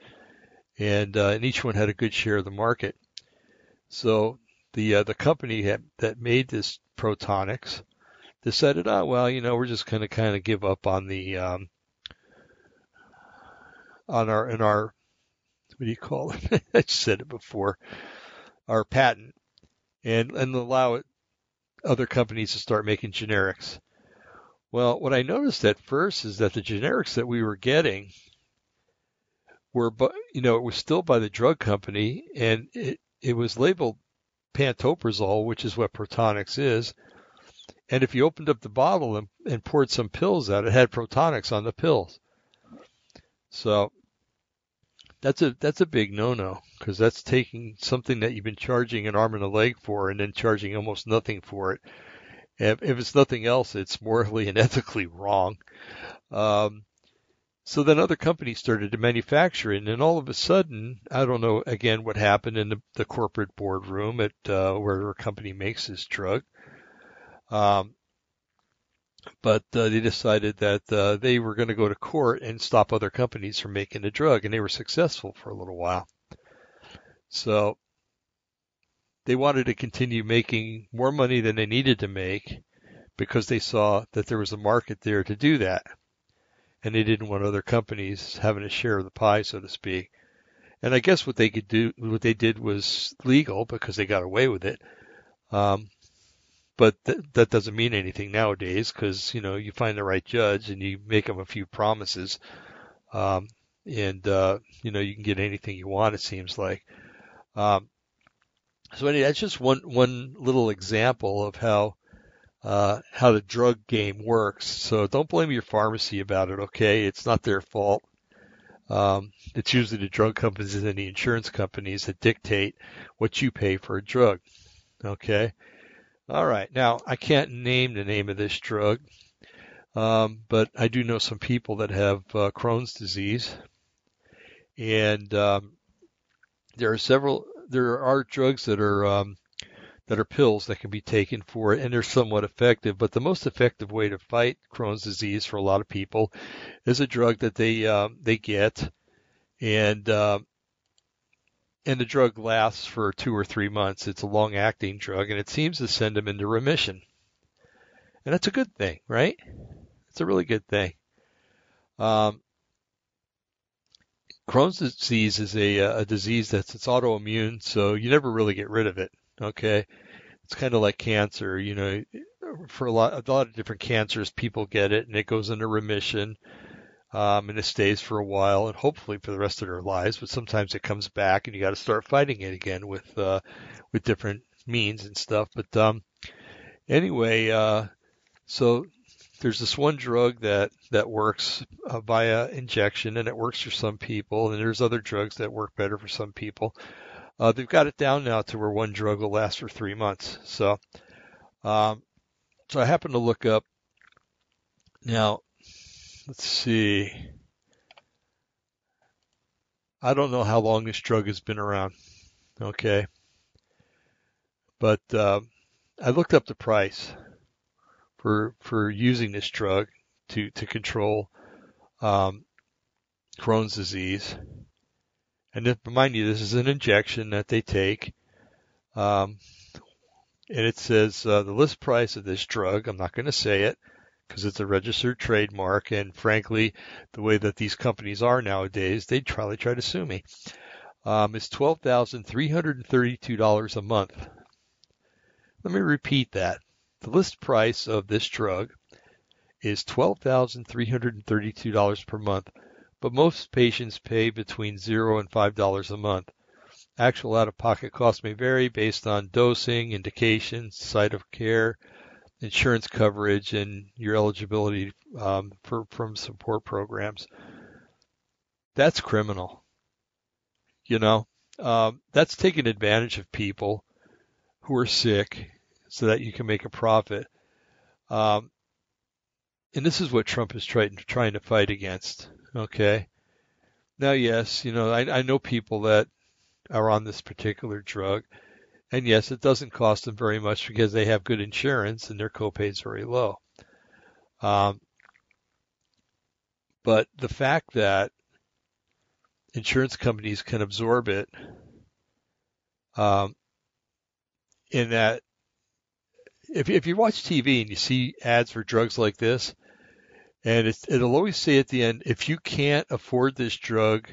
and uh, and each one had a good share of the market. So the uh, the company that, that made this Protonix decided, oh well, you know, we're just going to kind of give up on the um, on our in our what do you call it? I said it before, our patent, and and allow it, other companies to start making generics. Well, what I noticed at first is that the generics that we were getting were, you know, it was still by the drug company, and it it was labeled pantoprazole, which is what Protonix is. And if you opened up the bottle and, and poured some pills out, it had Protonix on the pills. So that's a that's a big no-no because that's taking something that you've been charging an arm and a leg for and then charging almost nothing for it. If, if it's nothing else, it's morally and ethically wrong. Um, so then other companies started to manufacture it, and then all of a sudden, I don't know again what happened in the, the corporate boardroom at uh, where a company makes this drug. Um, but uh, they decided that uh, they were going to go to court and stop other companies from making the drug, and they were successful for a little while. So they wanted to continue making more money than they needed to make because they saw that there was a market there to do that and they didn't want other companies having a share of the pie, so to speak. And I guess what they could do, what they did was legal because they got away with it. Um, but th- that doesn't mean anything nowadays because you know you find the right judge and you make them a few promises, um, and uh, you know you can get anything you want. It seems like. Um, so anyway, that's just one one little example of how uh, how the drug game works. So don't blame your pharmacy about it, okay? It's not their fault. Um, it's usually the drug companies and the insurance companies that dictate what you pay for a drug, okay? All right. Now, I can't name the name of this drug, um, but I do know some people that have uh, Crohn's disease, and um, there are several. There are drugs that are um, that are pills that can be taken for it, and they're somewhat effective. But the most effective way to fight Crohn's disease for a lot of people is a drug that they uh, they get, and uh, and the drug lasts for two or three months. It's a long-acting drug, and it seems to send them into remission, and that's a good thing, right? It's a really good thing. Um, Crohn's disease is a, a disease that's it's autoimmune, so you never really get rid of it. Okay, it's kind of like cancer. You know, for a lot, a lot of different cancers, people get it and it goes into remission, um, and it stays for a while and hopefully for the rest of their lives. But sometimes it comes back and you got to start fighting it again with uh, with different means and stuff. But um, anyway, uh, so there's this one drug that that works uh, via injection and it works for some people, and there's other drugs that work better for some people. Uh, they've got it down now to where one drug will last for three months. So, um, so I happened to look up. Now, let's see. I don't know how long this drug has been around. Okay. But uh, I looked up the price for for using this drug to to control um, Crohn's disease, and mind you, this is an injection that they take. Um, and it says uh, the list price of this drug, I'm not going to say it because it's a registered trademark. And frankly, the way that these companies are nowadays, they'd probably try to sue me. Um, it's $12,332 a month. Let me repeat that. The list price of this drug is $12,332 per month, but most patients pay between 0 and $5 a month. Actual out-of-pocket costs may vary based on dosing, indication, site of care, insurance coverage, and your eligibility um, for, from support programs. That's criminal. You know, um, that's taking advantage of people who are sick so that you can make a profit. Um, and this is what Trump is trying trying to fight against. Okay. Now, yes, you know, I, I know people that are on this particular drug. And yes, it doesn't cost them very much because they have good insurance and their copay is very low. Um, but the fact that insurance companies can absorb it, um, in that if, if you watch TV and you see ads for drugs like this, and it'll always say at the end, if you can't afford this drug,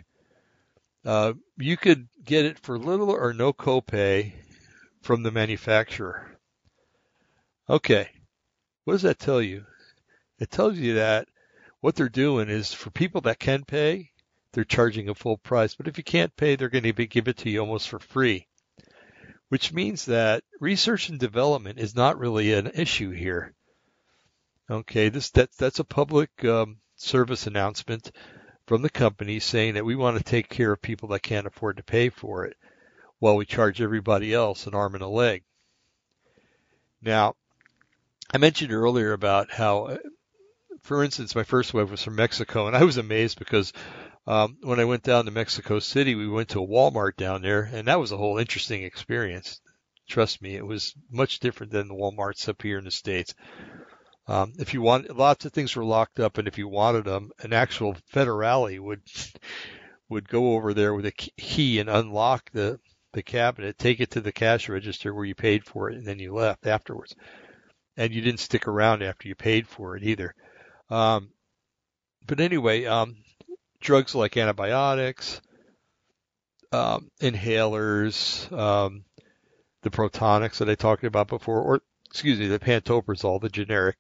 uh, you could get it for little or no copay from the manufacturer. Okay, what does that tell you? It tells you that what they're doing is for people that can pay, they're charging a full price. But if you can't pay, they're going to give it to you almost for free, which means that research and development is not really an issue here. Okay, this that, that's a public um, service announcement from the company saying that we want to take care of people that can't afford to pay for it while we charge everybody else an arm and a leg. Now, I mentioned earlier about how, for instance, my first web was from Mexico, and I was amazed because um, when I went down to Mexico City, we went to a Walmart down there, and that was a whole interesting experience. Trust me, it was much different than the Walmarts up here in the States. Um, if you want, lots of things were locked up, and if you wanted them, an actual federale would would go over there with a key and unlock the the cabinet, take it to the cash register where you paid for it, and then you left afterwards. And you didn't stick around after you paid for it either. Um, but anyway, um, drugs like antibiotics, um, inhalers, um, the Protonix that I talked about before, or excuse me, the pantoprazole, the generic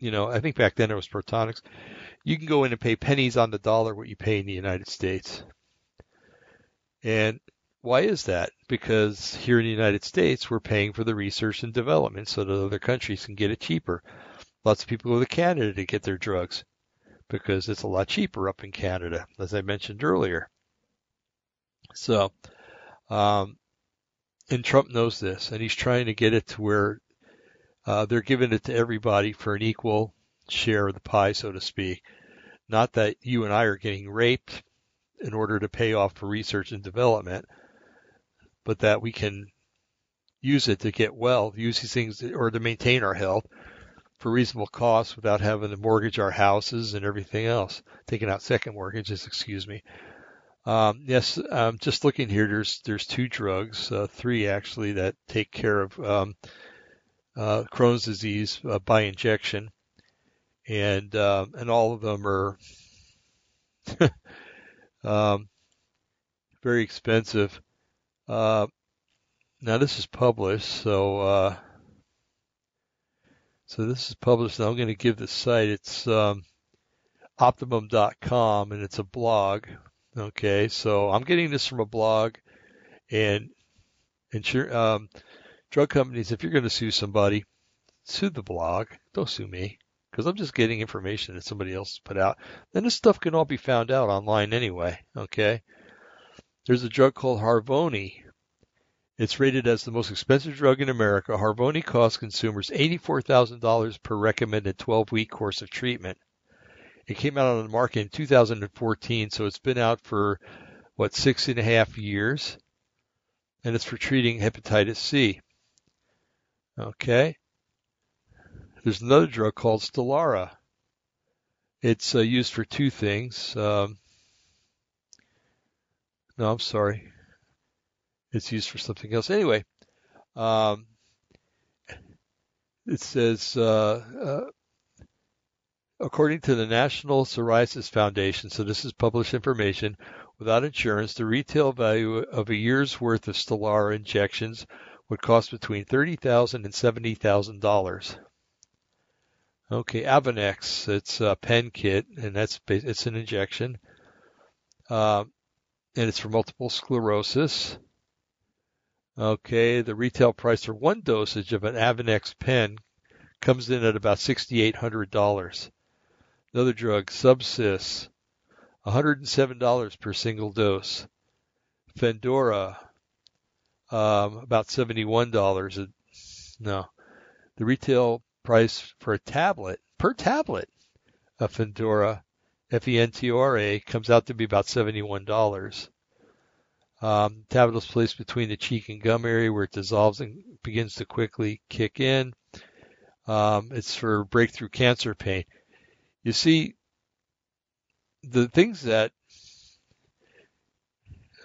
you know, I think back then it was Protonix. You can go in and pay pennies on the dollar what you pay in the United States. And why is that? Because here in the United States, we're paying for the research and development so that other countries can get it cheaper. Lots of people go to Canada to get their drugs because it's a lot cheaper up in Canada, as I mentioned earlier. So, um, and Trump knows this, and he's trying to get it to where uh, they're giving it to everybody for an equal share of the pie, so to speak. Not that you and I are getting raped in order to pay off for research and development, but that we can use it to get well, use these things or to maintain our health for reasonable costs without having to mortgage our houses and everything else, taking out second mortgages, excuse me. Um, yes, um, just looking here, there's there's two drugs, uh, three actually, that take care of um, uh, Crohn's disease uh, by injection, and uh, and all of them are um, very expensive. Uh, now this is published, so uh, so this is published. Now I'm going to give the site. It's um, optimum.com, and it's a blog. Okay, so I'm getting this from a blog, and insure. Um, drug companies, if you're going to sue somebody, sue the blog. Don't sue me because I'm just getting information that somebody else put out. Then this stuff can all be found out online anyway. Okay. There's a drug called Harvoni. It's rated as the most expensive drug in America. Harvoni costs consumers $84,000 per recommended 12 week course of treatment. It came out on the market in 2014, so it's been out for what six and a half years, and it's for treating hepatitis C. Okay. There's another drug called Stelara. It's uh, used for two things. Um, no, I'm sorry. It's used for something else. Anyway, um, it says, uh, uh, according to the National Psoriasis Foundation, so this is published information, without insurance, the retail value of a year's worth of Stelara injections would cost between thirty thousand and seventy thousand dollars. Okay, Avonex, it's a pen kit, and that's it's an injection, uh, and it's for multiple sclerosis. Okay, the retail price for one dosage of an Avonex pen comes in at about $6,800. Another drug, Subsys, $107 per single dose. Fentora, um, about $71. No, the retail price for a tablet per tablet of Fentora F-E-N-T-O-R-A comes out to be about $71. Um, tablet is placed between the cheek and gum area where it dissolves and begins to quickly kick in. Um, it's for breakthrough cancer pain. You see, the things that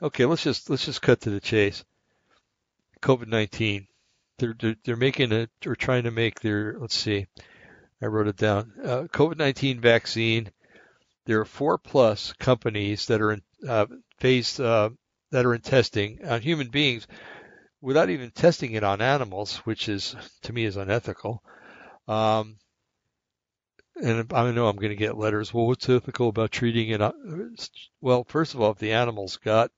okay, let's just let's just cut to the chase. COVID nineteen. They're, they're they're making it or trying to make their let's see. I wrote it down. Uh, COVID nineteen vaccine. There are four plus companies that are in uh, phase uh, that are in testing on human beings without even testing it on animals, which is to me is unethical. Um, and I know I'm going to get letters. Well, what's ethical about treating it? Well, first of all, if the animal's got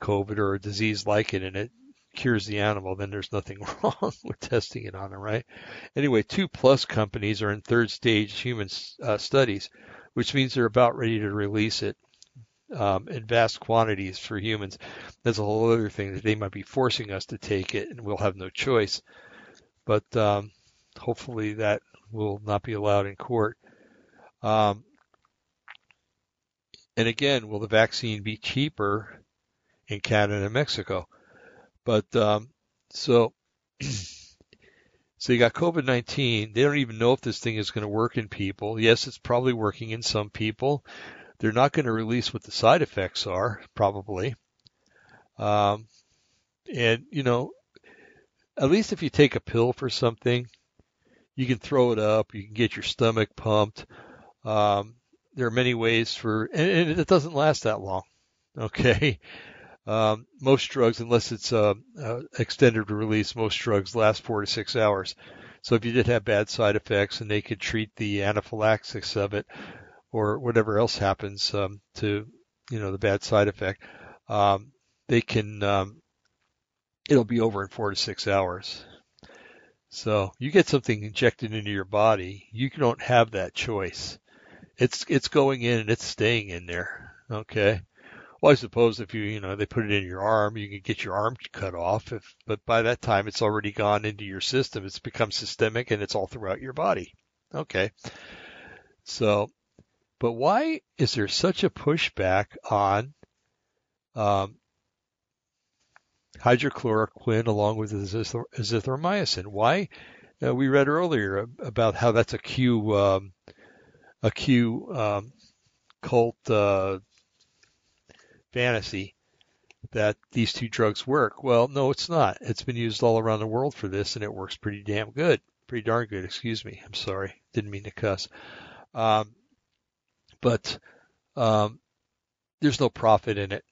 COVID or a disease like it and it cures the animal, then there's nothing wrong with testing it on it, right? Anyway, two plus companies are in third stage human uh, studies, which means they're about ready to release it um, in vast quantities for humans. That's a whole other thing that they might be forcing us to take it, and we'll have no choice. But um, hopefully that will not be allowed in court. Um, and again, will the vaccine be cheaper in Canada and Mexico? But um, so, so you got COVID-19. They don't even know if this thing is going to work in people. Yes, it's probably working in some people. They're not going to release what the side effects are, probably. Um, and you know, at least if you take a pill for something, you can throw it up, you can get your stomach pumped. Um, there are many ways for, and it doesn't last that long. Okay. Um, most drugs, unless it's uh, uh, extended release, most drugs last four to six hours. So if you did have bad side effects and they could treat the anaphylaxis of it or whatever else happens um, to, you know, the bad side effect, um, they can, um, it'll be over in four to six hours. So you get something injected into your body, you don't have that choice. It's it's going in and it's staying in there. Okay. Well, I suppose if you you know they put it in your arm, you can get your arm cut off. If but by that time it's already gone into your system. It's become systemic and it's all throughout your body. Okay. So, but why is there such a pushback on um, hydrochloroquine along with azithromycin. Why? Uh, we read earlier about how that's a Q um, a Q um, cult uh, fantasy that these two drugs work. Well, no, it's not. It's been used all around the world for this, and it works pretty damn good. Pretty darn good. Excuse me. I'm sorry. Didn't mean to cuss. Um, but um, there's no profit in it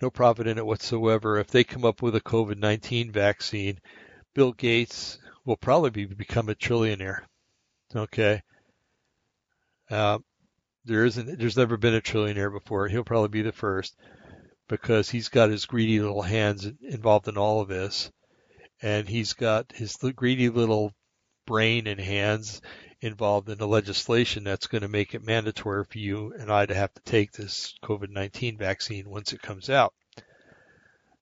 no profit in it whatsoever. If they come up with a COVID 19 vaccine, Bill Gates will probably be, become a trillionaire. Okay. Uh, there isn't, there's never been a trillionaire before. He'll probably be the first because he's got his greedy little hands involved in all of this. And he's got his greedy little brain and hands involved in the legislation that's going to make it mandatory for you and I to have to take this COVID-19 vaccine once it comes out.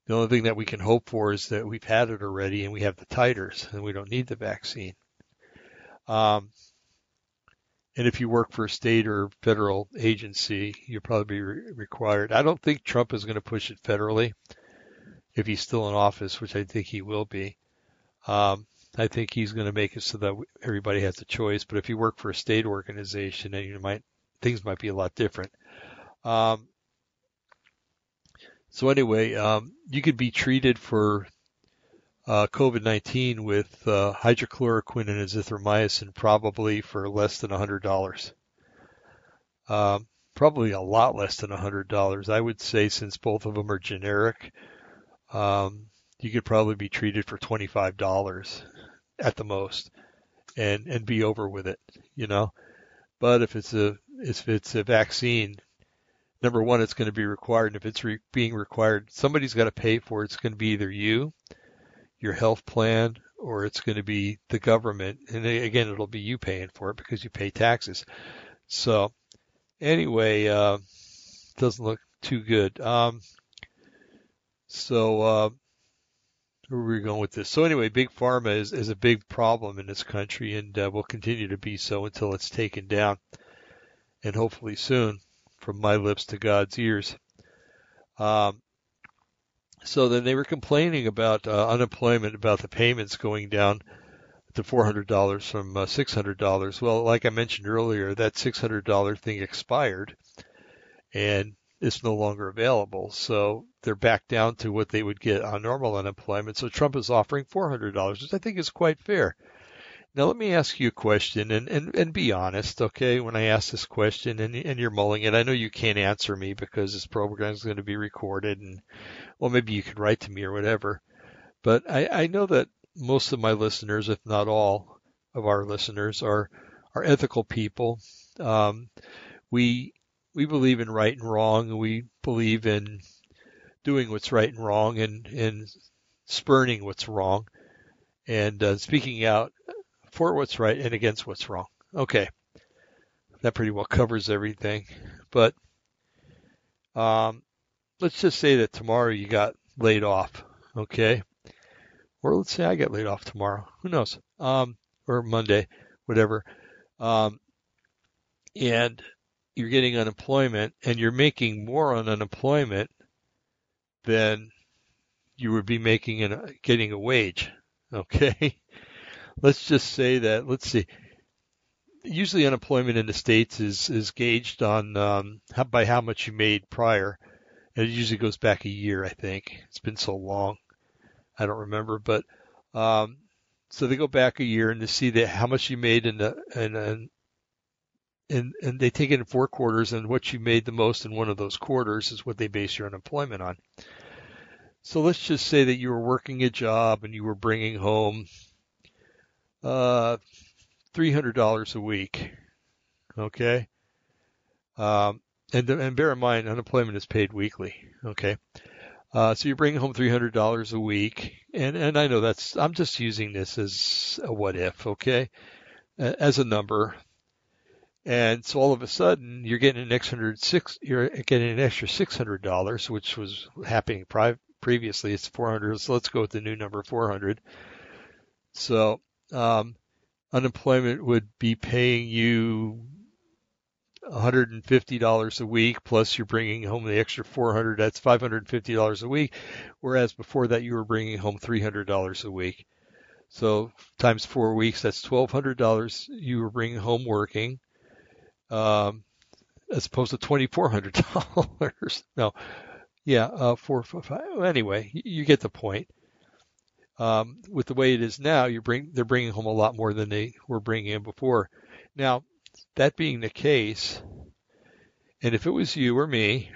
The only thing that we can hope for is that we've had it already and we have the titers and we don't need the vaccine. Um, and if you work for a state or federal agency, you'll probably be re- required. I don't think Trump is going to push it federally if he's still in office, which I think he will be. Um, I think he's going to make it so that everybody has a choice. But if you work for a state organization, then you might things might be a lot different. Um, so anyway, um, you could be treated for uh, COVID-19 with uh, hydrochloroquine and azithromycin probably for less than $100. Um, probably a lot less than $100. I would say since both of them are generic, um, you could probably be treated for $25 at the most and, and be over with it, you know? But if it's a, if it's a vaccine, number one, it's going to be required. And if it's re- being required, somebody's got to pay for it. It's going to be either you, your health plan, or it's going to be the government. And again, it'll be you paying for it because you pay taxes. So anyway, uh, doesn't look too good. Um, so, uh, where we going with this? So anyway, big pharma is, is a big problem in this country and uh, will continue to be so until it's taken down and hopefully soon from my lips to God's ears. Um, so then they were complaining about uh, unemployment, about the payments going down to $400 from uh, $600. Well, like I mentioned earlier, that $600 thing expired and it's no longer available. So they're back down to what they would get on normal unemployment. So Trump is offering $400, which I think is quite fair. Now let me ask you a question and, and, and be honest, okay, when I ask this question and, and you're mulling it. I know you can't answer me because this program is going to be recorded and, well, maybe you could write to me or whatever. But I, I know that most of my listeners, if not all of our listeners, are, are ethical people. Um, we, we believe in right and wrong we believe in doing what's right and wrong and, and spurning what's wrong and uh, speaking out for what's right and against what's wrong. Okay. That pretty well covers everything. But um, let's just say that tomorrow you got laid off. Okay. Or let's say I get laid off tomorrow. Who knows? Um, or Monday, whatever. Um, and you're getting unemployment and you're making more on unemployment than you would be making in getting a wage. Okay let's just say that let's see. Usually, unemployment in the states is is gauged on um, how, by how much you made prior. And it usually goes back a year, I think. It's been so long, I don't remember, but um, so they go back a year and to see that how much you made in the and and and and they take it in four quarters, and what you made the most in one of those quarters is what they base your unemployment on. So let's just say that you were working a job and you were bringing home uh, $300 a week. Okay. Um, and, and bear in mind, unemployment is paid weekly. Okay. Uh, so you're bringing home $300 a week. And, and I know that's, I'm just using this as a what if. Okay. As a number. And so all of a sudden you're getting an extra six, you're getting an extra $600, which was happening pri- previously. It's 400. So let's go with the new number 400. So um, unemployment would be paying you $150 a week plus you're bringing home the extra 400 that's $550 a week whereas before that you were bringing home $300 a week. So times 4 weeks that's $1200 you were bringing home working um, as opposed to $2400 no. Yeah uh, four, five, anyway you get the point um, with the way it is now, you bring they're bringing home a lot more than they were bringing in before. Now, that being the case, and if it was you or me,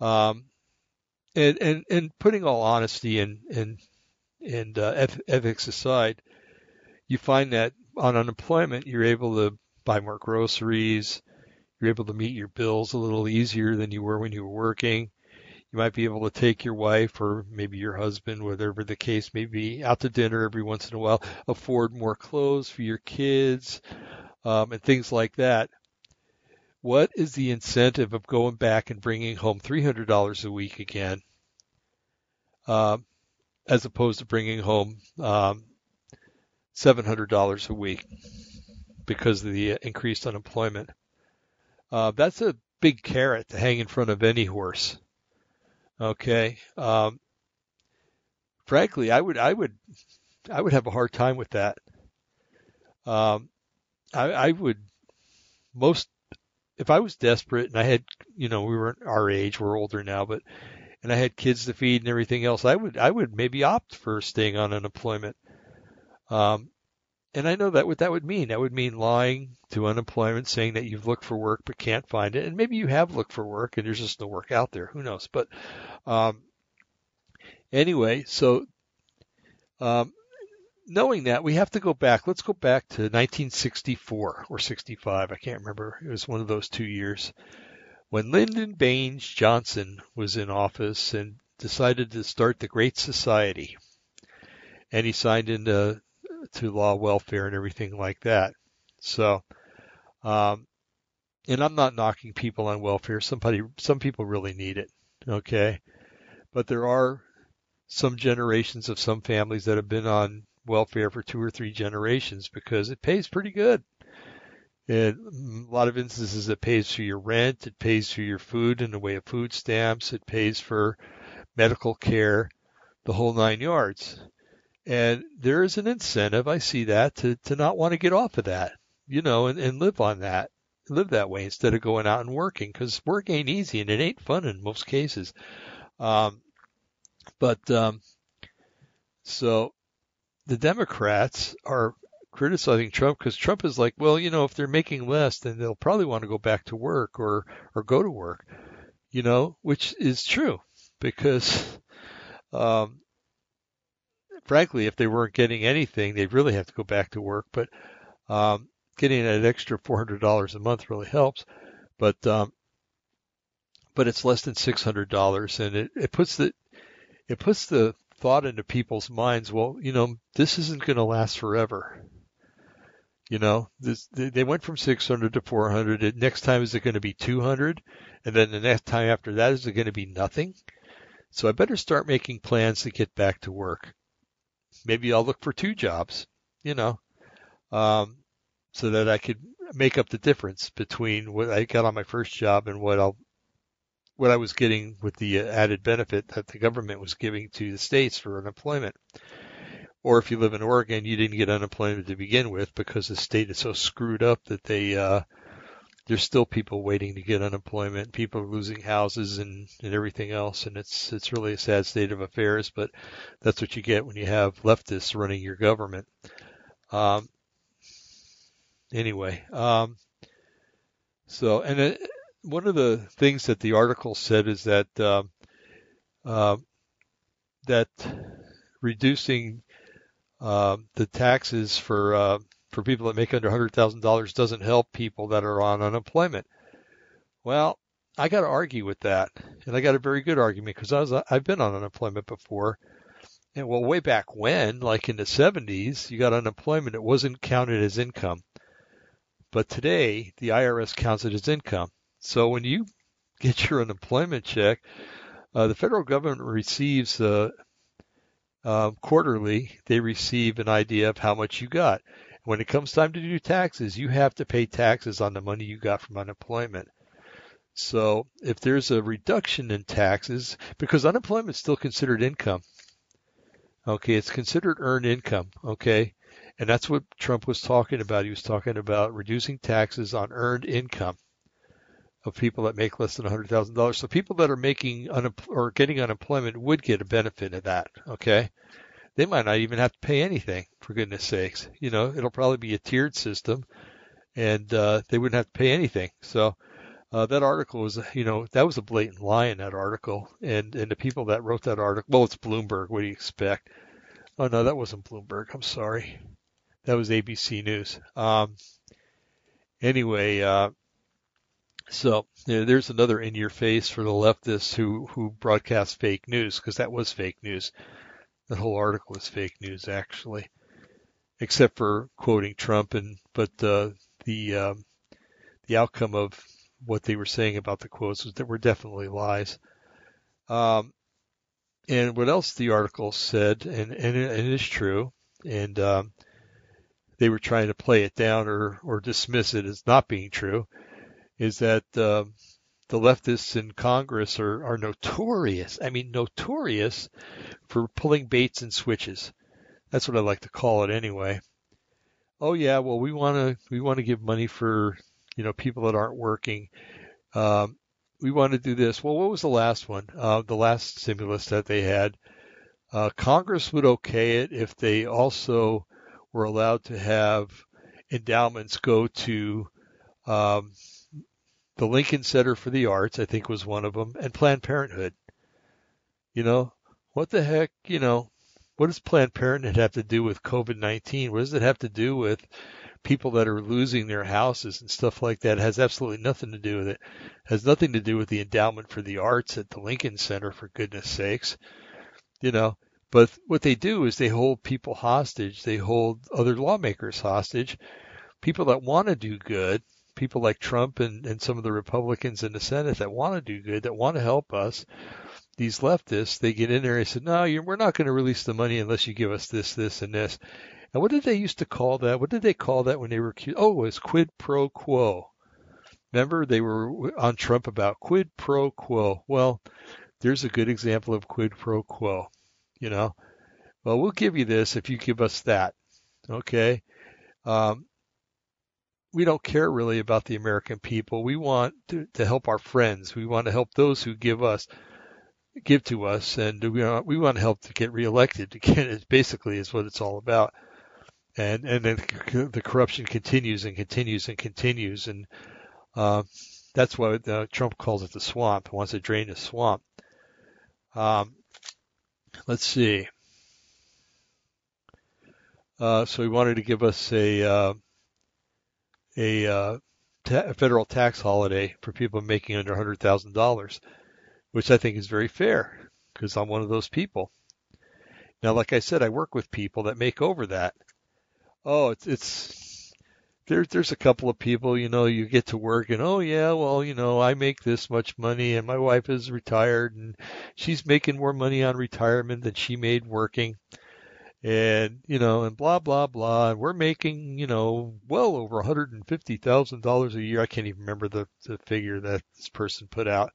um, and and and putting all honesty and and and uh, ethics aside, you find that on unemployment you're able to buy more groceries, you're able to meet your bills a little easier than you were when you were working. You might be able to take your wife or maybe your husband, whatever the case may be, out to dinner every once in a while, afford more clothes for your kids, um, and things like that. What is the incentive of going back and bringing home $300 a week again, um, as opposed to bringing home um, $700 a week because of the increased unemployment? Uh, that's a big carrot to hang in front of any horse. Okay. Um, frankly, I would, I would, I would have a hard time with that. Um, I, I would most, if I was desperate and I had, you know, we weren't our age, we're older now, but, and I had kids to feed and everything else, I would, I would maybe opt for staying on unemployment. Um, and I know that what that would mean. That would mean lying to unemployment, saying that you've looked for work but can't find it, and maybe you have looked for work and there's just no work out there. Who knows? But um, anyway, so um, knowing that, we have to go back. Let's go back to 1964 or 65. I can't remember. It was one of those two years when Lyndon Baines Johnson was in office and decided to start the Great Society. And he signed into to law welfare and everything like that. So, um, and I'm not knocking people on welfare. Somebody, some people really need it. Okay. But there are some generations of some families that have been on welfare for two or three generations because it pays pretty good. In a lot of instances, it pays for your rent, it pays for your food in the way of food stamps, it pays for medical care, the whole nine yards. And there is an incentive, I see that, to, to not want to get off of that, you know, and, and live on that, live that way instead of going out and working because work ain't easy and it ain't fun in most cases. Um, but, um, so the Democrats are criticizing Trump because Trump is like, well, you know, if they're making less, then they'll probably want to go back to work or or go to work, you know, which is true because, um, frankly, if they weren't getting anything, they'd really have to go back to work. But um, getting an extra four hundred dollars a month really helps. But um, but it's less than six hundred dollars, and it, it puts the it puts the thought into people's minds, well, you know, this isn't going to last forever. You know, this, they went from 600 to 400. Next time, is it going to be 200? And then the next time after that, is it going to be nothing? So I better start making plans to get back to work. Maybe I'll look for two jobs, you know, um, so that I could make up the difference between what I got on my first job and what I'll what I was getting with the uh, added benefit that the government was giving to the states for unemployment. Or if you live in Oregon, you didn't get unemployment to begin with because the state is so screwed up that they, uh, there's still people waiting to get unemployment. People are losing houses and, and everything else. And it's, it's really a sad state of affairs, but that's what you get when you have leftists running your government. Um, anyway, um, so, and it, one of the things that the article said is that uh, uh, that reducing uh, the taxes for uh, for people that make under hundred thousand dollars doesn't help people that are on unemployment. Well, I got to argue with that, and I got a very good argument because I've been on unemployment before. And well, way back when, like in the 70s, you got unemployment. It wasn't counted as income. But today, the IRS counts it as income. So when you get your unemployment check, uh, the federal government receives uh, uh, quarterly. They receive an idea of how much you got. When it comes time to do taxes, you have to pay taxes on the money you got from unemployment. So if there's a reduction in taxes, because unemployment is still considered income. Okay, it's considered earned income. Okay, and that's what Trump was talking about. He was talking about reducing taxes on earned income of people that make less than $100,000. So people that are making un- or getting unemployment would get a benefit of that. Okay. They might not even have to pay anything for goodness sakes. You know, it'll probably be a tiered system and, uh, they wouldn't have to pay anything. So, uh, that article was, you know, that was a blatant lie in that article. And, and the people that wrote that article, well, it's Bloomberg. What do you expect? Oh, no, that wasn't Bloomberg. I'm sorry. That was ABC News. Um, anyway, uh, so you know, there's another in your face for the leftists who who broadcast fake news because that was fake news. That whole article was fake news actually, except for quoting Trump and but uh, the um, the outcome of what they were saying about the quotes was that were definitely lies. Um, and what else the article said, and and it, and it is true, and um, they were trying to play it down or or dismiss it as not being true is that uh, the leftists in Congress are, are notorious. I mean, notorious for pulling baits and switches. That's what I like to call it anyway. Oh yeah, well we want to we want to give money for you know people that aren't working. Um, we want to do this. Well, what was the last one? Uh, the last stimulus that they had. Uh, Congress would okay it if they also were allowed to have endowments go to um, the Lincoln Center for the Arts, I think was one of them, and Planned Parenthood. You know, what the heck, you know, what does Planned Parenthood have to do with COVID-19? What does it have to do with people that are losing their houses and stuff like that? It has absolutely nothing to do with it. it. Has nothing to do with the endowment for the arts at the Lincoln Center, for goodness sakes. You know, but what they do is they hold people hostage. They hold other lawmakers hostage. People that want to do good, people like Trump and, and some of the Republicans in the Senate that want to do good, that want to help us, these leftists, they get in there and say, no, we're not going to release the money unless you give us this, this, and this. And what did they used to call that? What did they call that when they were? Oh, it was quid pro quo. Remember, they were on Trump about quid pro quo. Well, there's a good example of quid pro quo. You know, well, we'll give you this if you give us that. Okay. Um, we don't care really about the American people. We want to, to help our friends. We want to help those who give us give to us, and we want, we want help to get reelected. Again, it basically is what it's all about. And and then the corruption continues and continues and continues, and uh, that's why uh, Trump calls it the swamp. He wants to drain the swamp. Um, let's see. Uh, so he wanted to give us a uh, a, uh, ta- federal tax holiday for people making under hundred thousand dollars which I think is very fair because I'm one of those people. Now, like I said, I work with people that make over that. Oh, it's, it's there, there's a couple of people, you know, you get to work and, oh yeah, well, you know, I make this much money and my wife is retired and she's making more money on retirement than she made working. And, you know, and blah, blah, blah. And we're making, you know, well over $150,000 a year. I can't even remember the, the figure that this person put out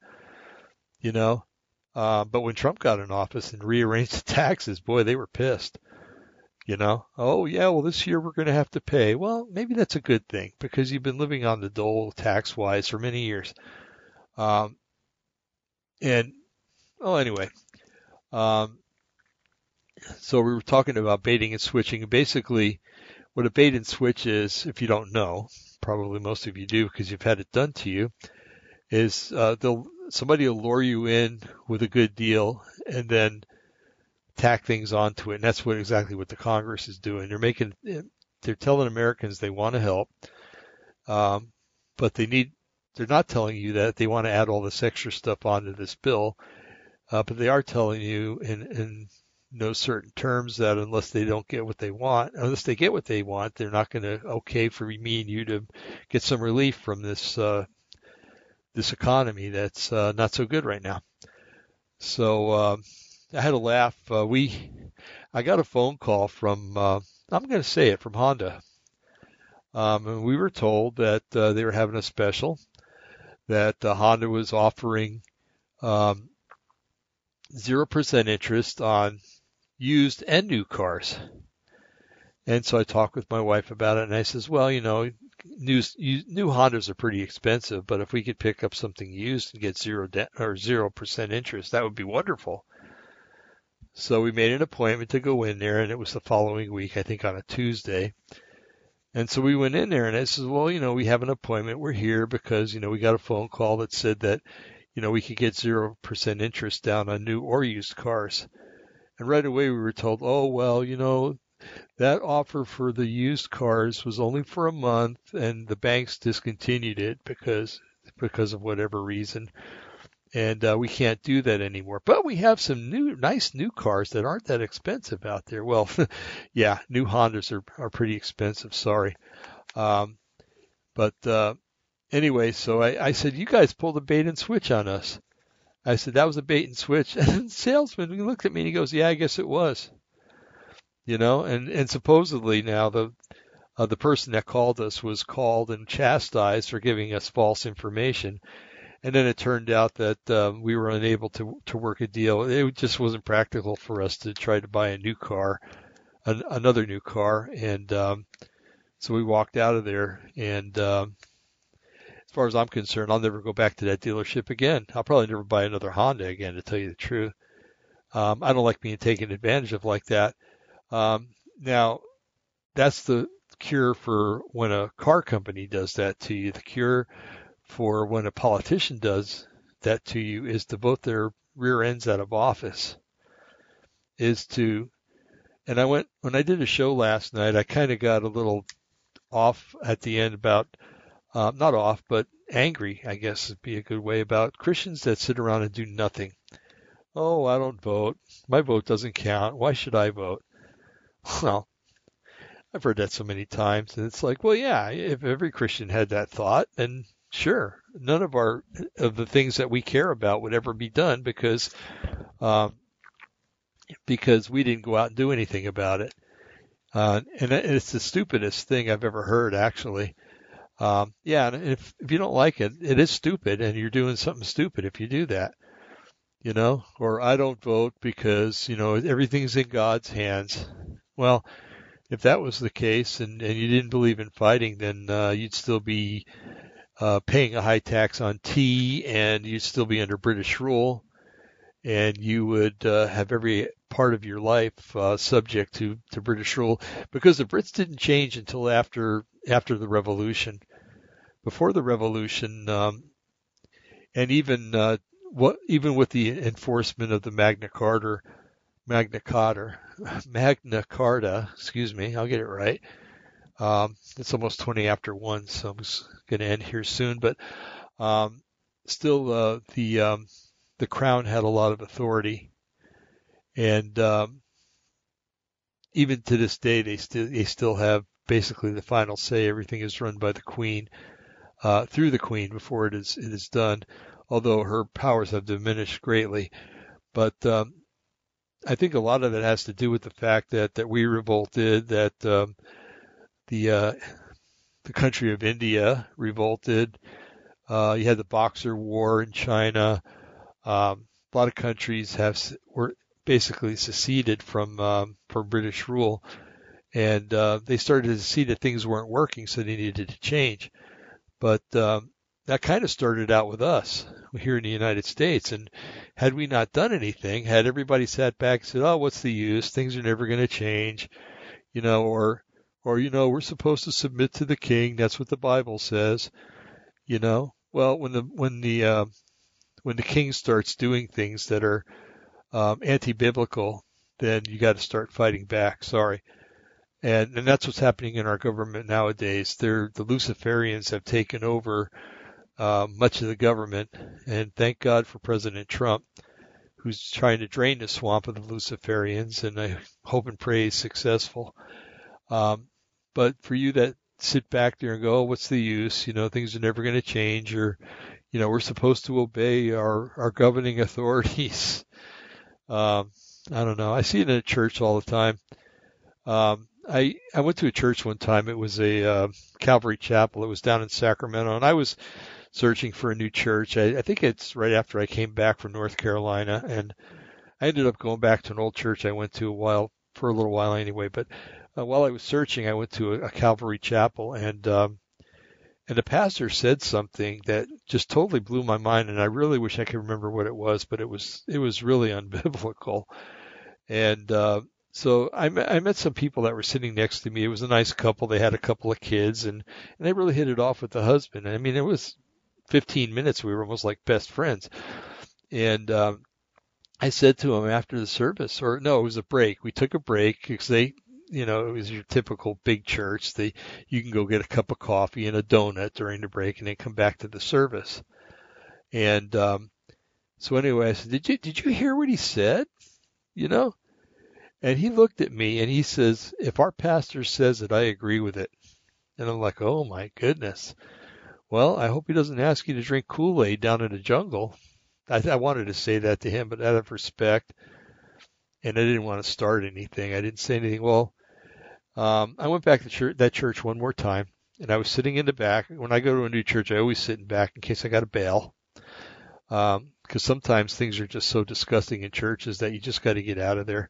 you know. Uh, but when Trump got in office and rearranged the taxes, boy, they were pissed. You know, oh yeah, well this year we're going to have to pay. Well, maybe that's a good thing because you've been living on the dole tax wise for many years. Um, and oh, anyway, um, so we were talking about baiting and switching. Basically, what a bait and switch is, if you don't know, probably most of you do because you've had it done to you, is uh, they'll somebody will lure you in with a good deal and then tack things onto it. And that's what exactly what the Congress is doing. They're making, they're telling Americans they want to help, um, but they need, they're not telling you that they want to add all this extra stuff onto this bill. Uh, but they are telling you in, in no certain terms that unless they don't get what they want, unless they get what they want, they're not going to okay for me and you to get some relief from this uh, this economy that's uh, not so good right now. So uh, I had a laugh. Uh, we, I got a phone call from, uh, I'm going to say it from Honda, um, and we were told that uh, they were having a special, that uh, Honda was offering um, zero um, percent interest on used and new cars. And so I talked with my wife about it, and I says, well, you know, new new Hondas are pretty expensive, but if we could pick up something used and get zero de- or zero percent interest, that would be wonderful. So we made an appointment to go in there, and it was the following week, I think on a Tuesday. And so we went in there, and I says, well, you know, we have an appointment. We're here because you know we got a phone call that said that you know we could get zero percent interest down on new or used cars. And right away we were told, oh well, you know, that offer for the used cars was only for a month and the banks discontinued it because because of whatever reason. And uh, we can't do that anymore. But we have some new nice new cars that aren't that expensive out there. Well yeah new hondas are, are pretty expensive sorry. Um, but uh, anyway so I, I said you guys pulled a bait and switch on us i said that was a bait and switch and the salesman looked at me and he goes yeah i guess it was you know, and and supposedly now the uh, the person that called us was called and chastised for giving us false information, and then it turned out that um, we were unable to to work a deal. It just wasn't practical for us to try to buy a new car, an, another new car, and um, so we walked out of there. And um, far as I'm concerned, I'll never go back to that dealership again. I'll probably never buy another Honda again, to tell you the truth. Um, I don't like being taken advantage of like that. Um, now, that's the cure for when a car company does that to you. The cure for when a politician does that to you is to vote their rear ends out of office. is to, and I went, when I did a show last night, I kind of got a little off at the end about, uh, not off, but angry, I guess would be a good way about Christians that sit around and do nothing. Oh, I don't vote. My vote doesn't count. Why should I vote? Well, I've heard that so many times, and it's like, well, yeah, if every Christian had that thought, then sure, none of our of the things that we care about would ever be done because um, because we didn't go out and do anything about it. Uh, and it's the stupidest thing I've ever heard, actually. Um, yeah, and if if you don't like it, it is stupid, and you're doing something stupid if you do that. You know, or I don't vote because you know everything's in God's hands. Well, if that was the case, and and you didn't believe in fighting, then uh, you'd still be uh, paying a high tax on tea, and you'd still be under British rule, and you would uh, have every part of your life uh, subject to, to British rule because the Brits didn't change until after after the Revolution. Before the Revolution, um, and even uh, what even with the enforcement of the Magna Carta, Magna Carta, Magna Carta, excuse me, I'll get it right. Um, it's almost 20 after one, so I'm going to end here soon. But um, still, uh, the um, the crown had a lot of authority, and um, even to this day, they still they still have basically the final say. Everything is run by the queen uh, through the queen before it is it is done. Although her powers have diminished greatly, but um, I think a lot of it has to do with the fact that that we revolted, that um, the uh, the country of India revolted. Uh, you had the Boxer War in China. Um, a lot of countries have were basically seceded from um, from British rule, and uh, they started to see that things weren't working, so they needed to change. But um, that kind of started out with us here in the United States, and had we not done anything, had everybody sat back and said, "Oh, what's the use? Things are never going to change," you know, or or you know we're supposed to submit to the king that's what the bible says you know well when the when the uh, when the king starts doing things that are um, anti-biblical then you got to start fighting back sorry and and that's what's happening in our government nowadays they're the luciferians have taken over uh, much of the government and thank god for president trump who's trying to drain the swamp of the luciferians and i hope and pray he's successful um, but for you that sit back there and go, oh, what's the use? You know, things are never going to change or, you know, we're supposed to obey our, our governing authorities. Um, I don't know. I see it in a church all the time. Um, I, I went to a church one time. It was a uh, Calvary Chapel. It was down in Sacramento, and I was searching for a new church. I, I think it's right after I came back from North Carolina, and I ended up going back to an old church I went to a while for a little while anyway. But uh, while I was searching, I went to a, a Calvary chapel, and um, and the pastor said something that just totally blew my mind, and I really wish I could remember what it was, but it was it was really unbiblical, and uh, so I met, I met some people that were sitting next to me. It was a nice couple. They had a couple of kids, and and they really hit it off with the husband. I mean, it was 15 minutes. We were almost like best friends, and um, I said to him after the service, or no, it was a break. We took a break because they you know, it was your typical big church. They, you can go get a cup of coffee and a donut during the break and then come back to the service. And, um, so anyway, I said, did you, did you hear what he said? You know? And he looked at me and he says, if our pastor says it, I agree with it. And I'm like, oh my goodness. Well, I hope he doesn't ask you to drink Kool-Aid down in the jungle. I, I wanted to say that to him, but out of respect, and I didn't want to start anything. I didn't say anything. Well, um, I went back to church, that church one more time, and I was sitting in the back. When I go to a new church, I always sit in back in case I got to bail. Because um, sometimes things are just so disgusting in churches that you just got to get out of there.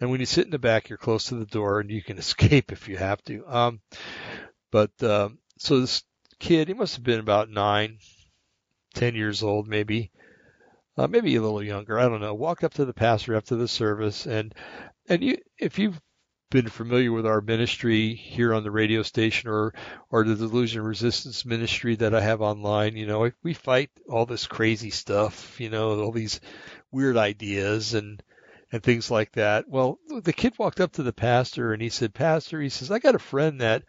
And when you sit in the back, you're close to the door and you can escape if you have to. Um, but um, so this kid, he must have been about nine, ten years old, maybe, uh, maybe a little younger. I don't know. Walked up to the pastor after the service, and and you, if you've been familiar with our ministry here on the radio station or or the delusion resistance ministry that I have online, you know, we fight all this crazy stuff, you know, all these weird ideas and and things like that. Well, the kid walked up to the pastor and he said, Pastor, he says, I got a friend that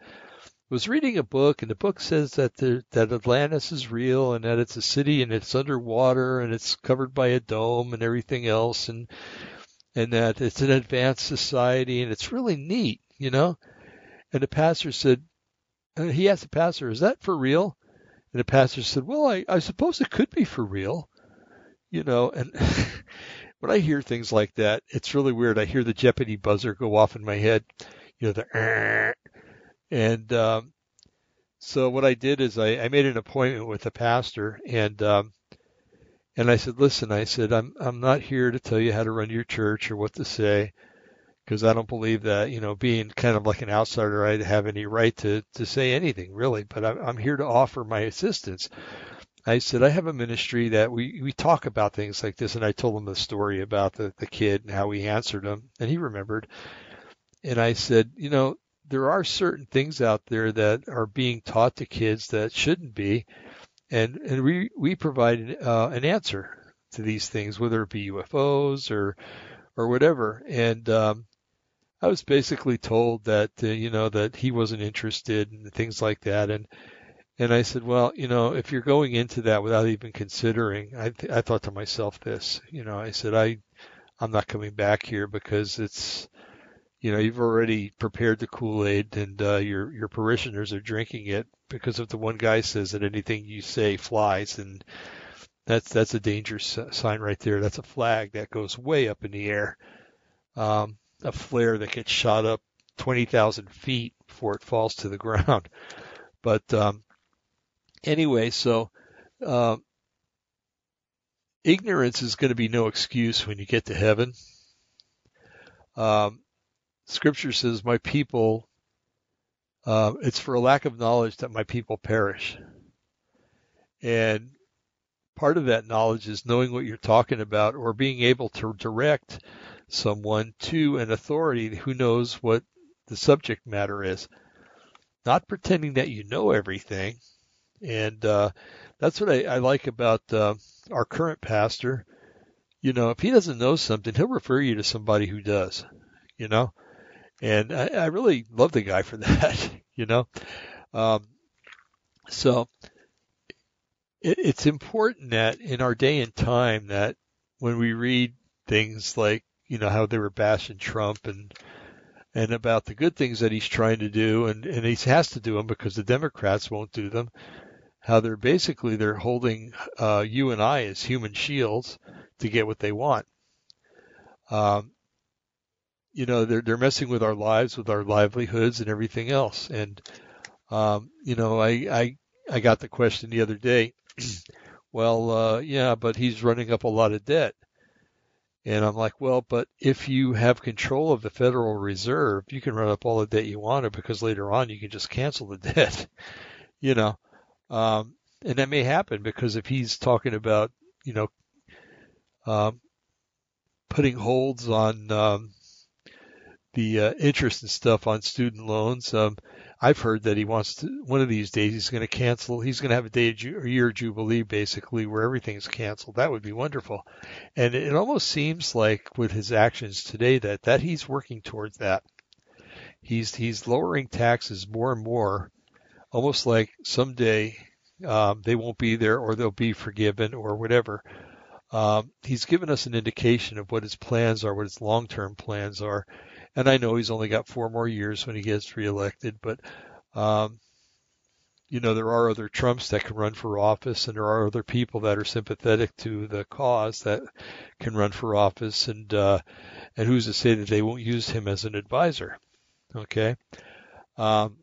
was reading a book and the book says that the, that Atlantis is real and that it's a city and it's underwater and it's covered by a dome and everything else and and that it's an advanced society and it's really neat, you know? And the pastor said, and he asked the pastor, is that for real? And the pastor said, well, I, I suppose it could be for real, you know, and when I hear things like that, it's really weird. I hear the Jeopardy buzzer go off in my head, you know, the, and, um, so what I did is I, I made an appointment with the pastor and, um, and I said, listen, I said, I'm, I'm not here to tell you how to run your church or what to say because I don't believe that, you know, being kind of like an outsider, I have any right to, to say anything really, but I'm, I'm here to offer my assistance. I said, I have a ministry that we, we talk about things like this. And I told him the story about the, the kid and how he answered him and he remembered. And I said, you know, there are certain things out there that are being taught to kids that shouldn't be and and we we provide uh, an answer to these things, whether it be UFOs or or whatever. And um, I was basically told that uh, you know that he wasn't interested in things like that, and and I said, well, you know, if you're going into that without even considering, I th- I thought to myself this, you know, I said I I'm not coming back here because it's you know you've already prepared the Kool-Aid and uh, your your parishioners are drinking it because if the one guy says that anything you say flies, and that's that's a dangerous sign right there. That's a flag that goes way up in the air. Um, a flare that gets shot up 20,000 feet before it falls to the ground. But um, anyway, so uh, ignorance is going to be no excuse when you get to heaven. Um, scripture says, "My people uh, it's for a lack of knowledge that my people perish. And part of that knowledge is knowing what you're talking about or being able to direct someone to an authority who knows what the subject matter is. Not pretending that you know everything. And uh, that's what I, I like about uh, our current pastor. You know, if he doesn't know something, he'll refer you to somebody who does. You know, and I, I really love the guy for that, you know. Um, so it, it's important that in our day and time that when we read things like you know how they were bashing Trump and and about the good things that he's trying to do and and he has to do them because the Democrats won't do them. How they're basically they're holding uh, you and I as human shields to get what they want. Um, you know they're they're messing with our lives, with our livelihoods, and everything else. And um, you know, I I I got the question the other day. well, uh, yeah, but he's running up a lot of debt. And I'm like, well, but if you have control of the Federal Reserve, you can run up all the debt you want because later on you can just cancel the debt, you know. Um, and that may happen because if he's talking about, you know, um, putting holds on um, the uh, interest and stuff on student loans. Um, I've heard that he wants to, one of these days he's going to cancel, he's going to have a day, a year jubilee basically where everything's canceled. That would be wonderful. And it almost seems like with his actions today that, that he's working towards that. He's, he's lowering taxes more and more, almost like someday, um, they won't be there or they'll be forgiven or whatever. Um, he's given us an indication of what his plans are, what his long-term plans are and I know he's only got four more years when he gets reelected, but um, you know there are other Trumps that can run for office, and there are other people that are sympathetic to the cause that can run for office, and uh, and who's to say that they won't use him as an advisor? Okay. Um,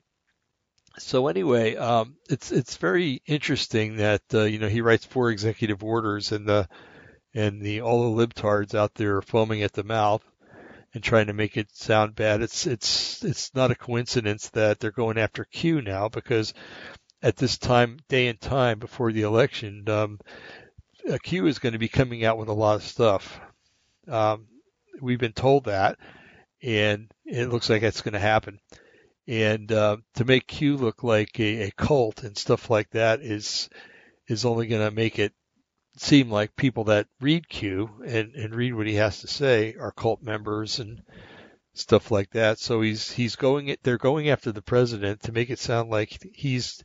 so anyway, um, it's it's very interesting that uh, you know he writes four executive orders, and the and the all the libtards out there foaming at the mouth and trying to make it sound bad. It's it's it's not a coincidence that they're going after Q now because at this time, day and time before the election, um, Q is going to be coming out with a lot of stuff. Um, we've been told that, and it looks like that's going to happen. And uh, to make Q look like a, a cult and stuff like that is is only going to make it seem like people that read Q and, and read what he has to say are cult members and stuff like that. So he's he's going they're going after the president to make it sound like he's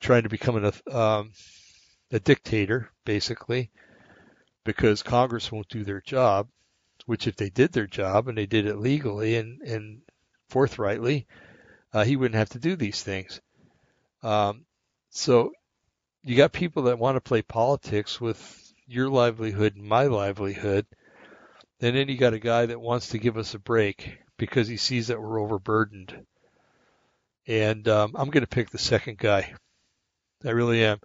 trying to become an, um, a dictator, basically, because Congress won't do their job. Which, if they did their job and they did it legally and and forthrightly, uh, he wouldn't have to do these things. Um, so you got people that want to play politics with your livelihood and my livelihood. And then you got a guy that wants to give us a break because he sees that we're overburdened. And um, I'm going to pick the second guy. I really am.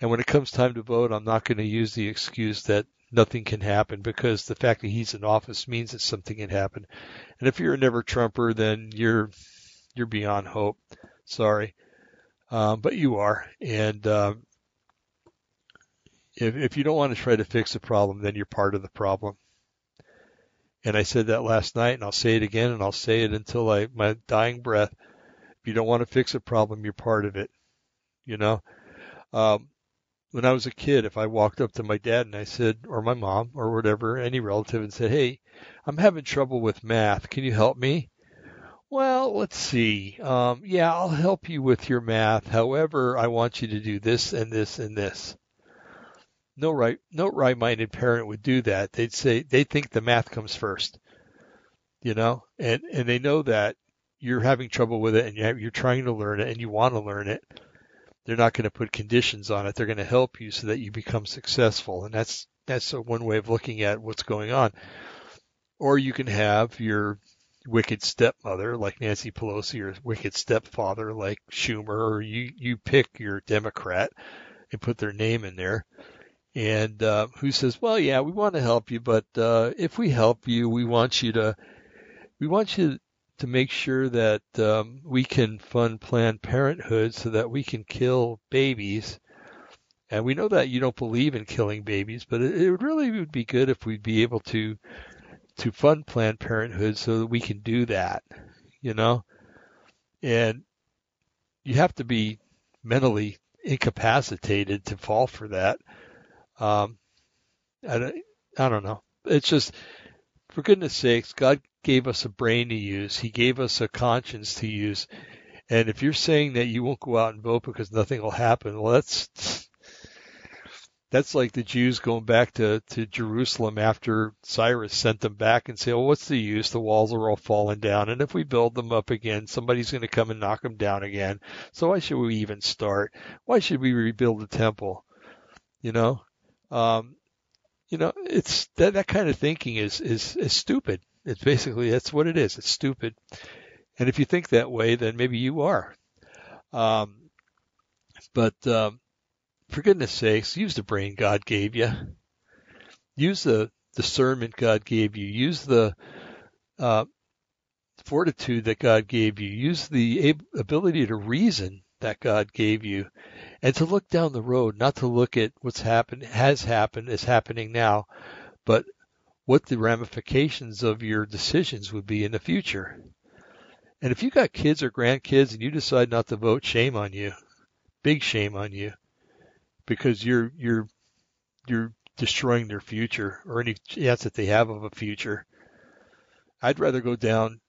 And when it comes time to vote, I'm not going to use the excuse that nothing can happen because the fact that he's in office means that something can happen. And if you're a never Trumper, then you're you're beyond hope. Sorry, um, but you are. And um, if if you don't want to try to fix the problem, then you're part of the problem. And I said that last night, and I'll say it again, and I'll say it until I my dying breath. If you don't want to fix a problem, you're part of it. You know. Um, when I was a kid, if I walked up to my dad and I said, or my mom, or whatever, any relative, and said, "Hey, I'm having trouble with math. Can you help me?" Well, let's see. Um, yeah, I'll help you with your math. However, I want you to do this and this and this. No right, no right-minded parent would do that. They'd say they think the math comes first, you know, and and they know that you're having trouble with it and you're trying to learn it and you want to learn it they're not going to put conditions on it. They're going to help you so that you become successful. And that's, that's one way of looking at what's going on. Or you can have your wicked stepmother like Nancy Pelosi or wicked stepfather like Schumer, or you, you pick your Democrat and put their name in there. And, uh, who says, well, yeah, we want to help you, but, uh, if we help you, we want you to, we want you to make sure that um, we can fund Planned Parenthood so that we can kill babies. And we know that you don't believe in killing babies, but it, it would really would be good if we'd be able to to fund Planned Parenthood so that we can do that, you know. And you have to be mentally incapacitated to fall for that. Um, I, don't, I don't know. It's just, for goodness sakes, God gave us a brain to use. He gave us a conscience to use. And if you're saying that you won't go out and vote because nothing will happen, well, that's that's like the Jews going back to, to Jerusalem after Cyrus sent them back and say, well, what's the use? The walls are all falling down. And if we build them up again, somebody's going to come and knock them down again. So why should we even start? Why should we rebuild the temple? You know, um, you know, it's that, that kind of thinking is, is, is stupid. It's basically that's what it is. It's stupid. And if you think that way, then maybe you are. Um, but um, for goodness sakes, use the brain God gave you. Use the discernment God gave you. Use the uh, fortitude that God gave you. Use the ability to reason that God gave you, and to look down the road, not to look at what's happened, has happened, is happening now, but what the ramifications of your decisions would be in the future. And if you've got kids or grandkids and you decide not to vote, shame on you. Big shame on you. Because you're you're you're destroying their future or any chance that they have of a future. I'd rather go down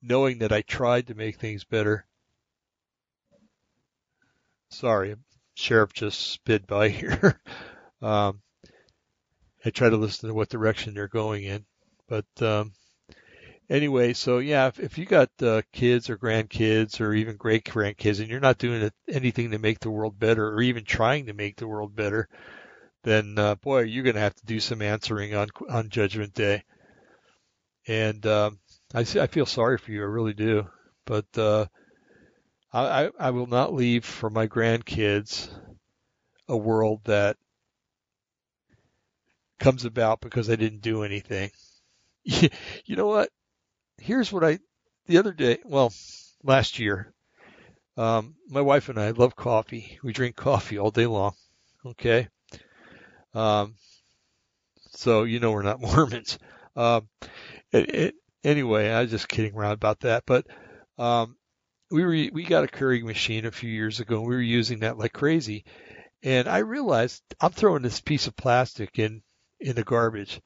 knowing that I tried to make things better. Sorry, sheriff just sped by here. um, I try to listen to what direction they're going in. But um, anyway, so yeah, if, if you got uh, kids or grandkids or even great grandkids, and you're not doing anything to make the world better, or even trying to make the world better, then uh, boy, you're going to have to do some answering on on Judgment Day. And um, I I feel sorry for you, I really do. But uh, I I will not leave for my grandkids a world that comes about because I didn't do anything. you know what? Here's what I, the other day, well, last year, um, my wife and I love coffee. We drink coffee all day long. Okay. Um, so, you know, we're not Mormons. Um, it, it, anyway, I was just kidding around about that, but, um, we were, we got a Keurig machine a few years ago and we were using that like crazy. And I realized I'm throwing this piece of plastic in in the garbage,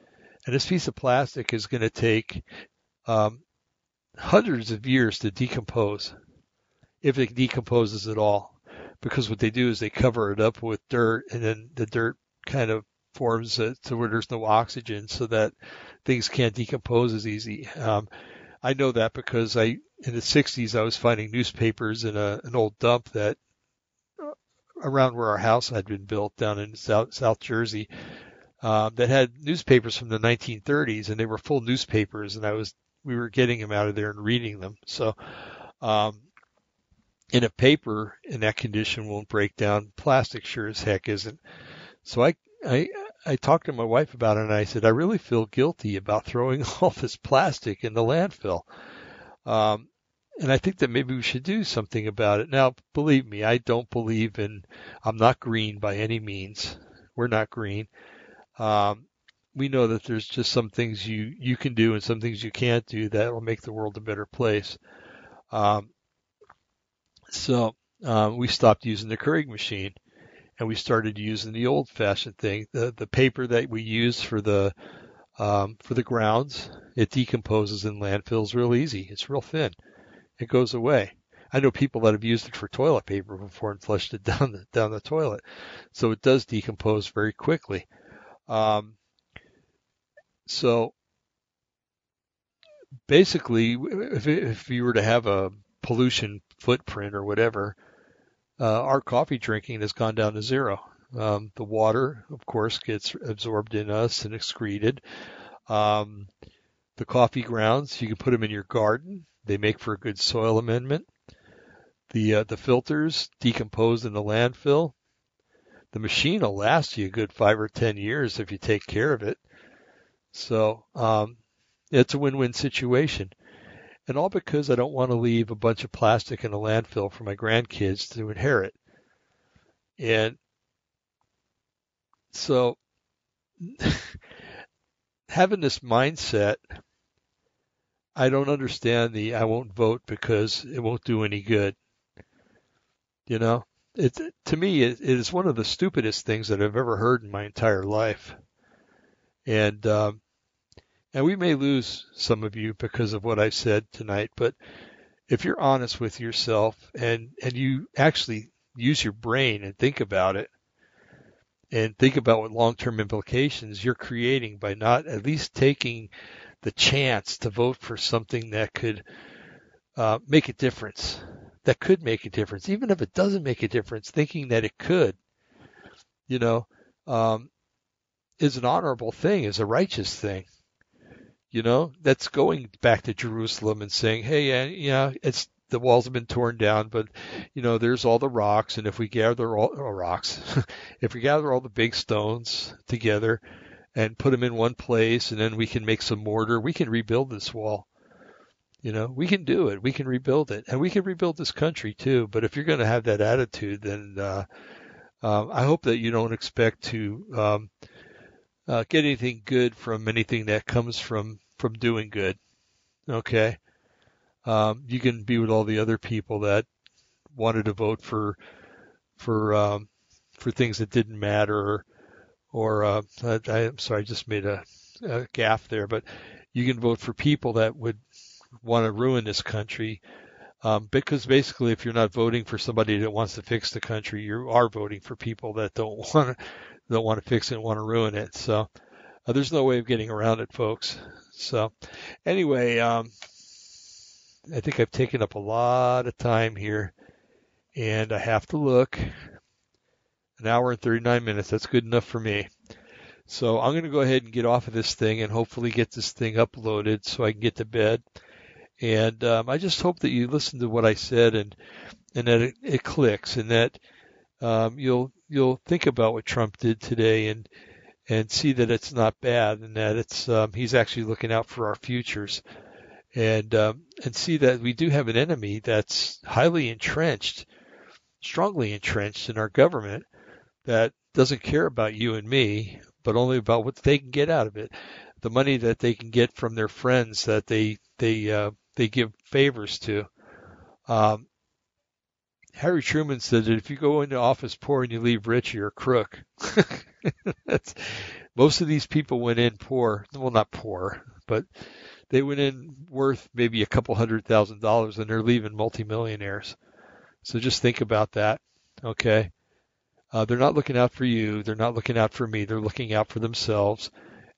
and this piece of plastic is going to take um, hundreds of years to decompose, if it decomposes at all. Because what they do is they cover it up with dirt, and then the dirt kind of forms it to where there's no oxygen, so that things can't decompose as easy. Um, I know that because I in the 60s I was finding newspapers in a, an old dump that uh, around where our house had been built down in South South Jersey um, that had newspapers from the 1930s and they were full newspapers and I was we were getting them out of there and reading them. So um, in a paper in that condition won't break down. Plastic sure as heck isn't. So I I I talked to my wife about it and I said, I really feel guilty about throwing all this plastic in the landfill. Um, and I think that maybe we should do something about it. Now, believe me, I don't believe in, I'm not green by any means. We're not green. Um, we know that there's just some things you, you can do and some things you can't do that will make the world a better place. Um, so, um, we stopped using the Keurig machine and we started using the old fashioned thing. The the paper that we use for the um, for the grounds, it decomposes in landfills real easy. It's real thin. It goes away. I know people that have used it for toilet paper before and flushed it down the down the toilet, so it does decompose very quickly. Um, so basically, if if you were to have a pollution footprint or whatever, uh, our coffee drinking has gone down to zero. Um, the water, of course, gets absorbed in us and excreted. Um, the coffee grounds, you can put them in your garden. They make for a good soil amendment. The uh, the filters decompose in the landfill. The machine will last you a good five or ten years if you take care of it. So um, it's a win-win situation and all because I don't want to leave a bunch of plastic in a landfill for my grandkids to inherit. And so having this mindset, I don't understand the I won't vote because it won't do any good. You know, it to me it, it is one of the stupidest things that I've ever heard in my entire life. And um, and we may lose some of you because of what I've said tonight, but if you're honest with yourself and, and you actually use your brain and think about it and think about what long-term implications you're creating by not at least taking the chance to vote for something that could uh, make a difference, that could make a difference, even if it doesn't make a difference, thinking that it could, you know, um, is an honorable thing, is a righteous thing you know, that's going back to Jerusalem and saying, hey, yeah, it's the walls have been torn down, but you know, there's all the rocks, and if we gather all oh, rocks, if we gather all the big stones together and put them in one place, and then we can make some mortar, we can rebuild this wall. You know, we can do it. We can rebuild it, and we can rebuild this country too. But if you're going to have that attitude, then uh, uh, I hope that you don't expect to um, uh, get anything good from anything that comes from from doing good. Okay, um, you can be with all the other people that wanted to vote for for um, for things that didn't matter, or, or uh, I, am sorry, I just made a, a there, but you can vote for people that would want to ruin this country. Um, because basically, if you're not voting for somebody that wants to fix the country, you are voting for people that don't want to don't want to fix it and want to ruin it. So uh, there's no way of getting around it, folks. So anyway, um, I think I've taken up a lot of time here, and I have to look. An hour and 39 minutes. That's good enough for me. So I'm going to go ahead and get off of this thing and hopefully get this thing uploaded so I can get to bed. And um, I just hope that you listen to what I said and and that it, it clicks and that um, you'll you'll think about what Trump did today and and see that it's not bad and that it's um, he's actually looking out for our futures and um, and see that we do have an enemy that's highly entrenched, strongly entrenched in our government that doesn't care about you and me, but only about what they can get out of it, the money that they can get from their friends that they they uh, they give favors to. Um, Harry Truman said that if you go into office poor and you leave rich, you're a crook. Most of these people went in poor. Well, not poor, but they went in worth maybe a couple hundred thousand dollars and they're leaving multimillionaires. So just think about that. Okay. Uh, they're not looking out for you. They're not looking out for me. They're looking out for themselves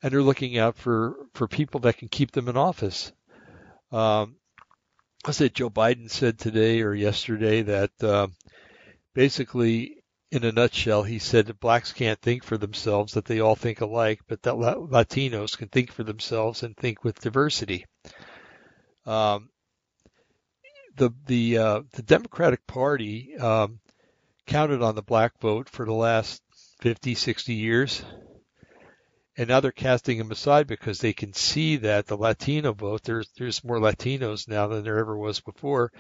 and they're looking out for, for people that can keep them in office. Um, I said Joe Biden said today or yesterday that uh, basically, in a nutshell, he said that blacks can't think for themselves, that they all think alike, but that Latinos can think for themselves and think with diversity. Um, the the uh, the Democratic Party um, counted on the black vote for the last 50, 60 years and now they're casting him aside because they can see that the Latino vote there's there's more Latinos now than there ever was before,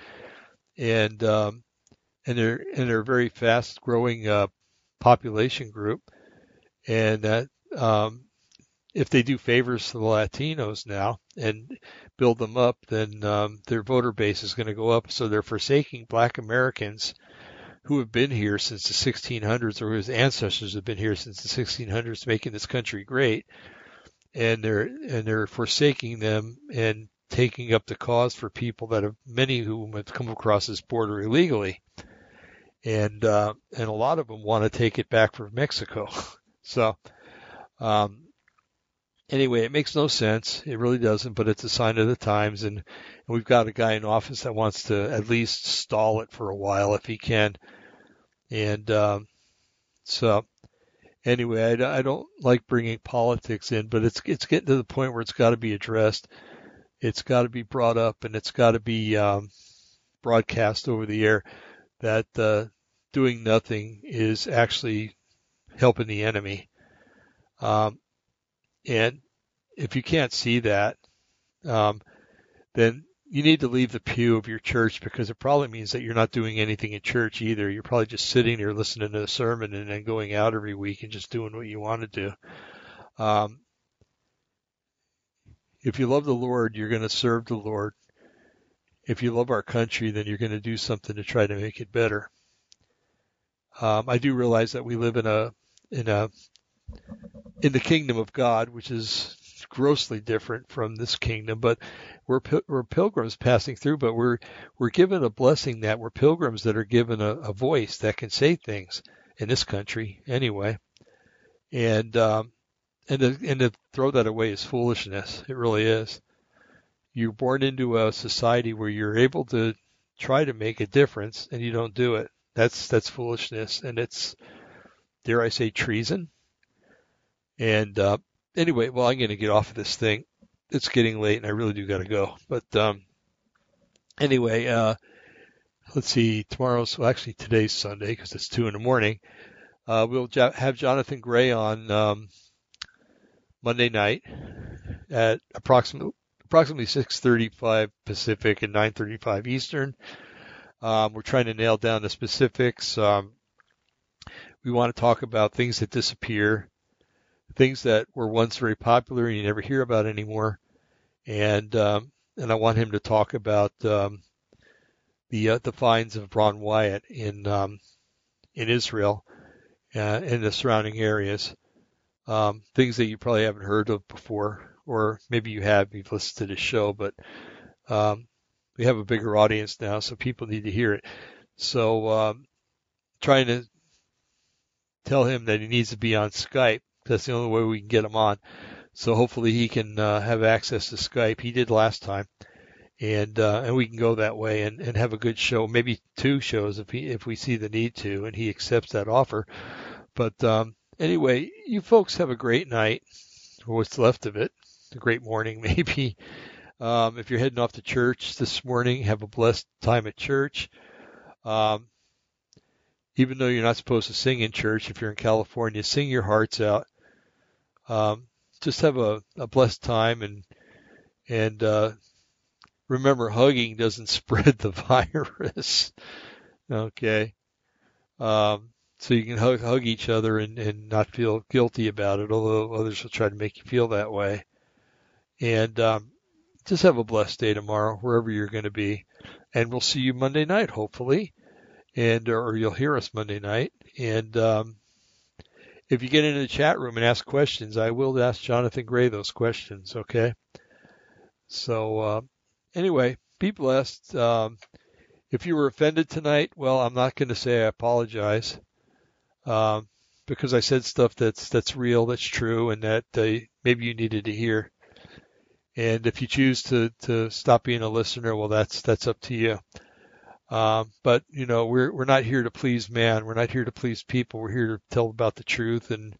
and um, and they're and they're a very fast growing uh, population group, and that um, if they do favors to the Latinos now and build them up, then um, their voter base is going to go up. So they're forsaking Black Americans who have been here since the 1600s or whose ancestors have been here since the 1600s, making this country great, and they're and they're forsaking them and taking up the cause for people that have many whom have come across this border illegally, and uh, and a lot of them want to take it back from Mexico. so. Um, anyway, it makes no sense. It really doesn't, but it's a sign of the times. And, and, we've got a guy in office that wants to at least stall it for a while if he can. And um, so, anyway, I, I don't like bringing politics in, but it's it's getting to the point where it's got to be addressed. It's got to be brought up, and it's got to be um, broadcast over the air that uh, doing nothing is actually helping the enemy. Um, and if you can't see that, um, then you need to leave the pew of your church because it probably means that you're not doing anything in church either. You're probably just sitting there listening to a sermon and then going out every week and just doing what you want to do. Um, if you love the Lord, you're going to serve the Lord. If you love our country, then you're going to do something to try to make it better. Um, I do realize that we live in a in a in the kingdom of God, which is grossly different from this kingdom, but we're, we're pilgrims passing through, but we're, we're given a blessing that we're pilgrims that are given a, a voice that can say things in this country anyway. And, um, and to, and to throw that away is foolishness. It really is. You're born into a society where you're able to try to make a difference and you don't do it. That's, that's foolishness. And it's, dare I say, treason. And, uh, anyway, well, I'm going to get off of this thing. It's getting late, and I really do got to go. But um, anyway, uh, let's see. Tomorrow's well, actually today's Sunday because it's two in the morning. Uh, we'll jo- have Jonathan Gray on um, Monday night at approximately approximately 6:35 Pacific and 9:35 Eastern. Um, we're trying to nail down the specifics. Um, we want to talk about things that disappear things that were once very popular and you never hear about anymore. And um, and I want him to talk about um, the uh, the finds of Ron Wyatt in um, in Israel uh, the surrounding areas. Um, things that you probably haven't heard of before, or maybe you have. You've listened to the show, but um, we have a bigger audience now, so people need to hear it. So um, trying to tell him that he needs to be on Skype that's the only way we can get him on. So hopefully he can uh, have access to Skype. He did last time, and uh, and we can go that way and, and have a good show, maybe two shows if he if we see the need to, and he accepts that offer. But um, anyway, you folks have a great night, or what's left of it, a great morning maybe. Um, if you're heading off to church this morning, have a blessed time at church. Um, even though you're not supposed to sing in church, if you're in California, sing your hearts out um, just have a, a blessed time and and uh, remember hugging doesn't spread the virus. okay. Um, so you can hug, hug each other and, and not feel guilty about it, although others will try to make you feel that way. And um, just have a blessed day tomorrow, wherever you're going to be. And we'll see you Monday night, hopefully. and or you'll hear us Monday night. And um, if you get into the chat room and ask questions, I will ask Jonathan Gray those questions. Okay. So uh, anyway, be blessed. Um, if you were offended tonight, well, I'm not going to say I apologize um, because I said stuff that's that's real, that's true, and that uh, maybe you needed to hear. And if you choose to to stop being a listener, well, that's that's up to you. Um, but you know, we're we're not here to please man. We're not here to please people. We're here to tell about the truth and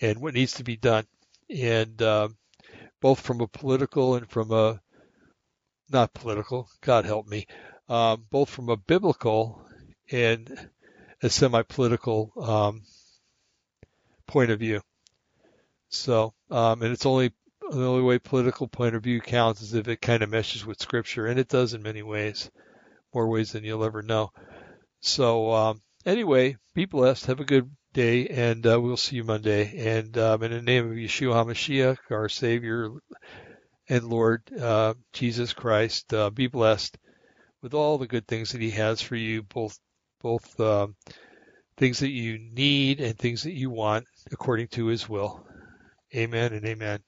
and what needs to be done. And uh, both from a political and from a not political, God help me, um, both from a biblical and a semi-political um, point of view. So, um, and it's only the only way political point of view counts is if it kind of meshes with Scripture, and it does in many ways, more ways than you'll ever know. So, um, anyway, be blessed. Have a good day, and uh, we'll see you Monday. And um, in the name of Yeshua HaMashiach, our Savior and Lord uh, Jesus Christ, uh, be blessed with all the good things that He has for you, both both um, things that you need and things that you want according to His will. Amen and amen.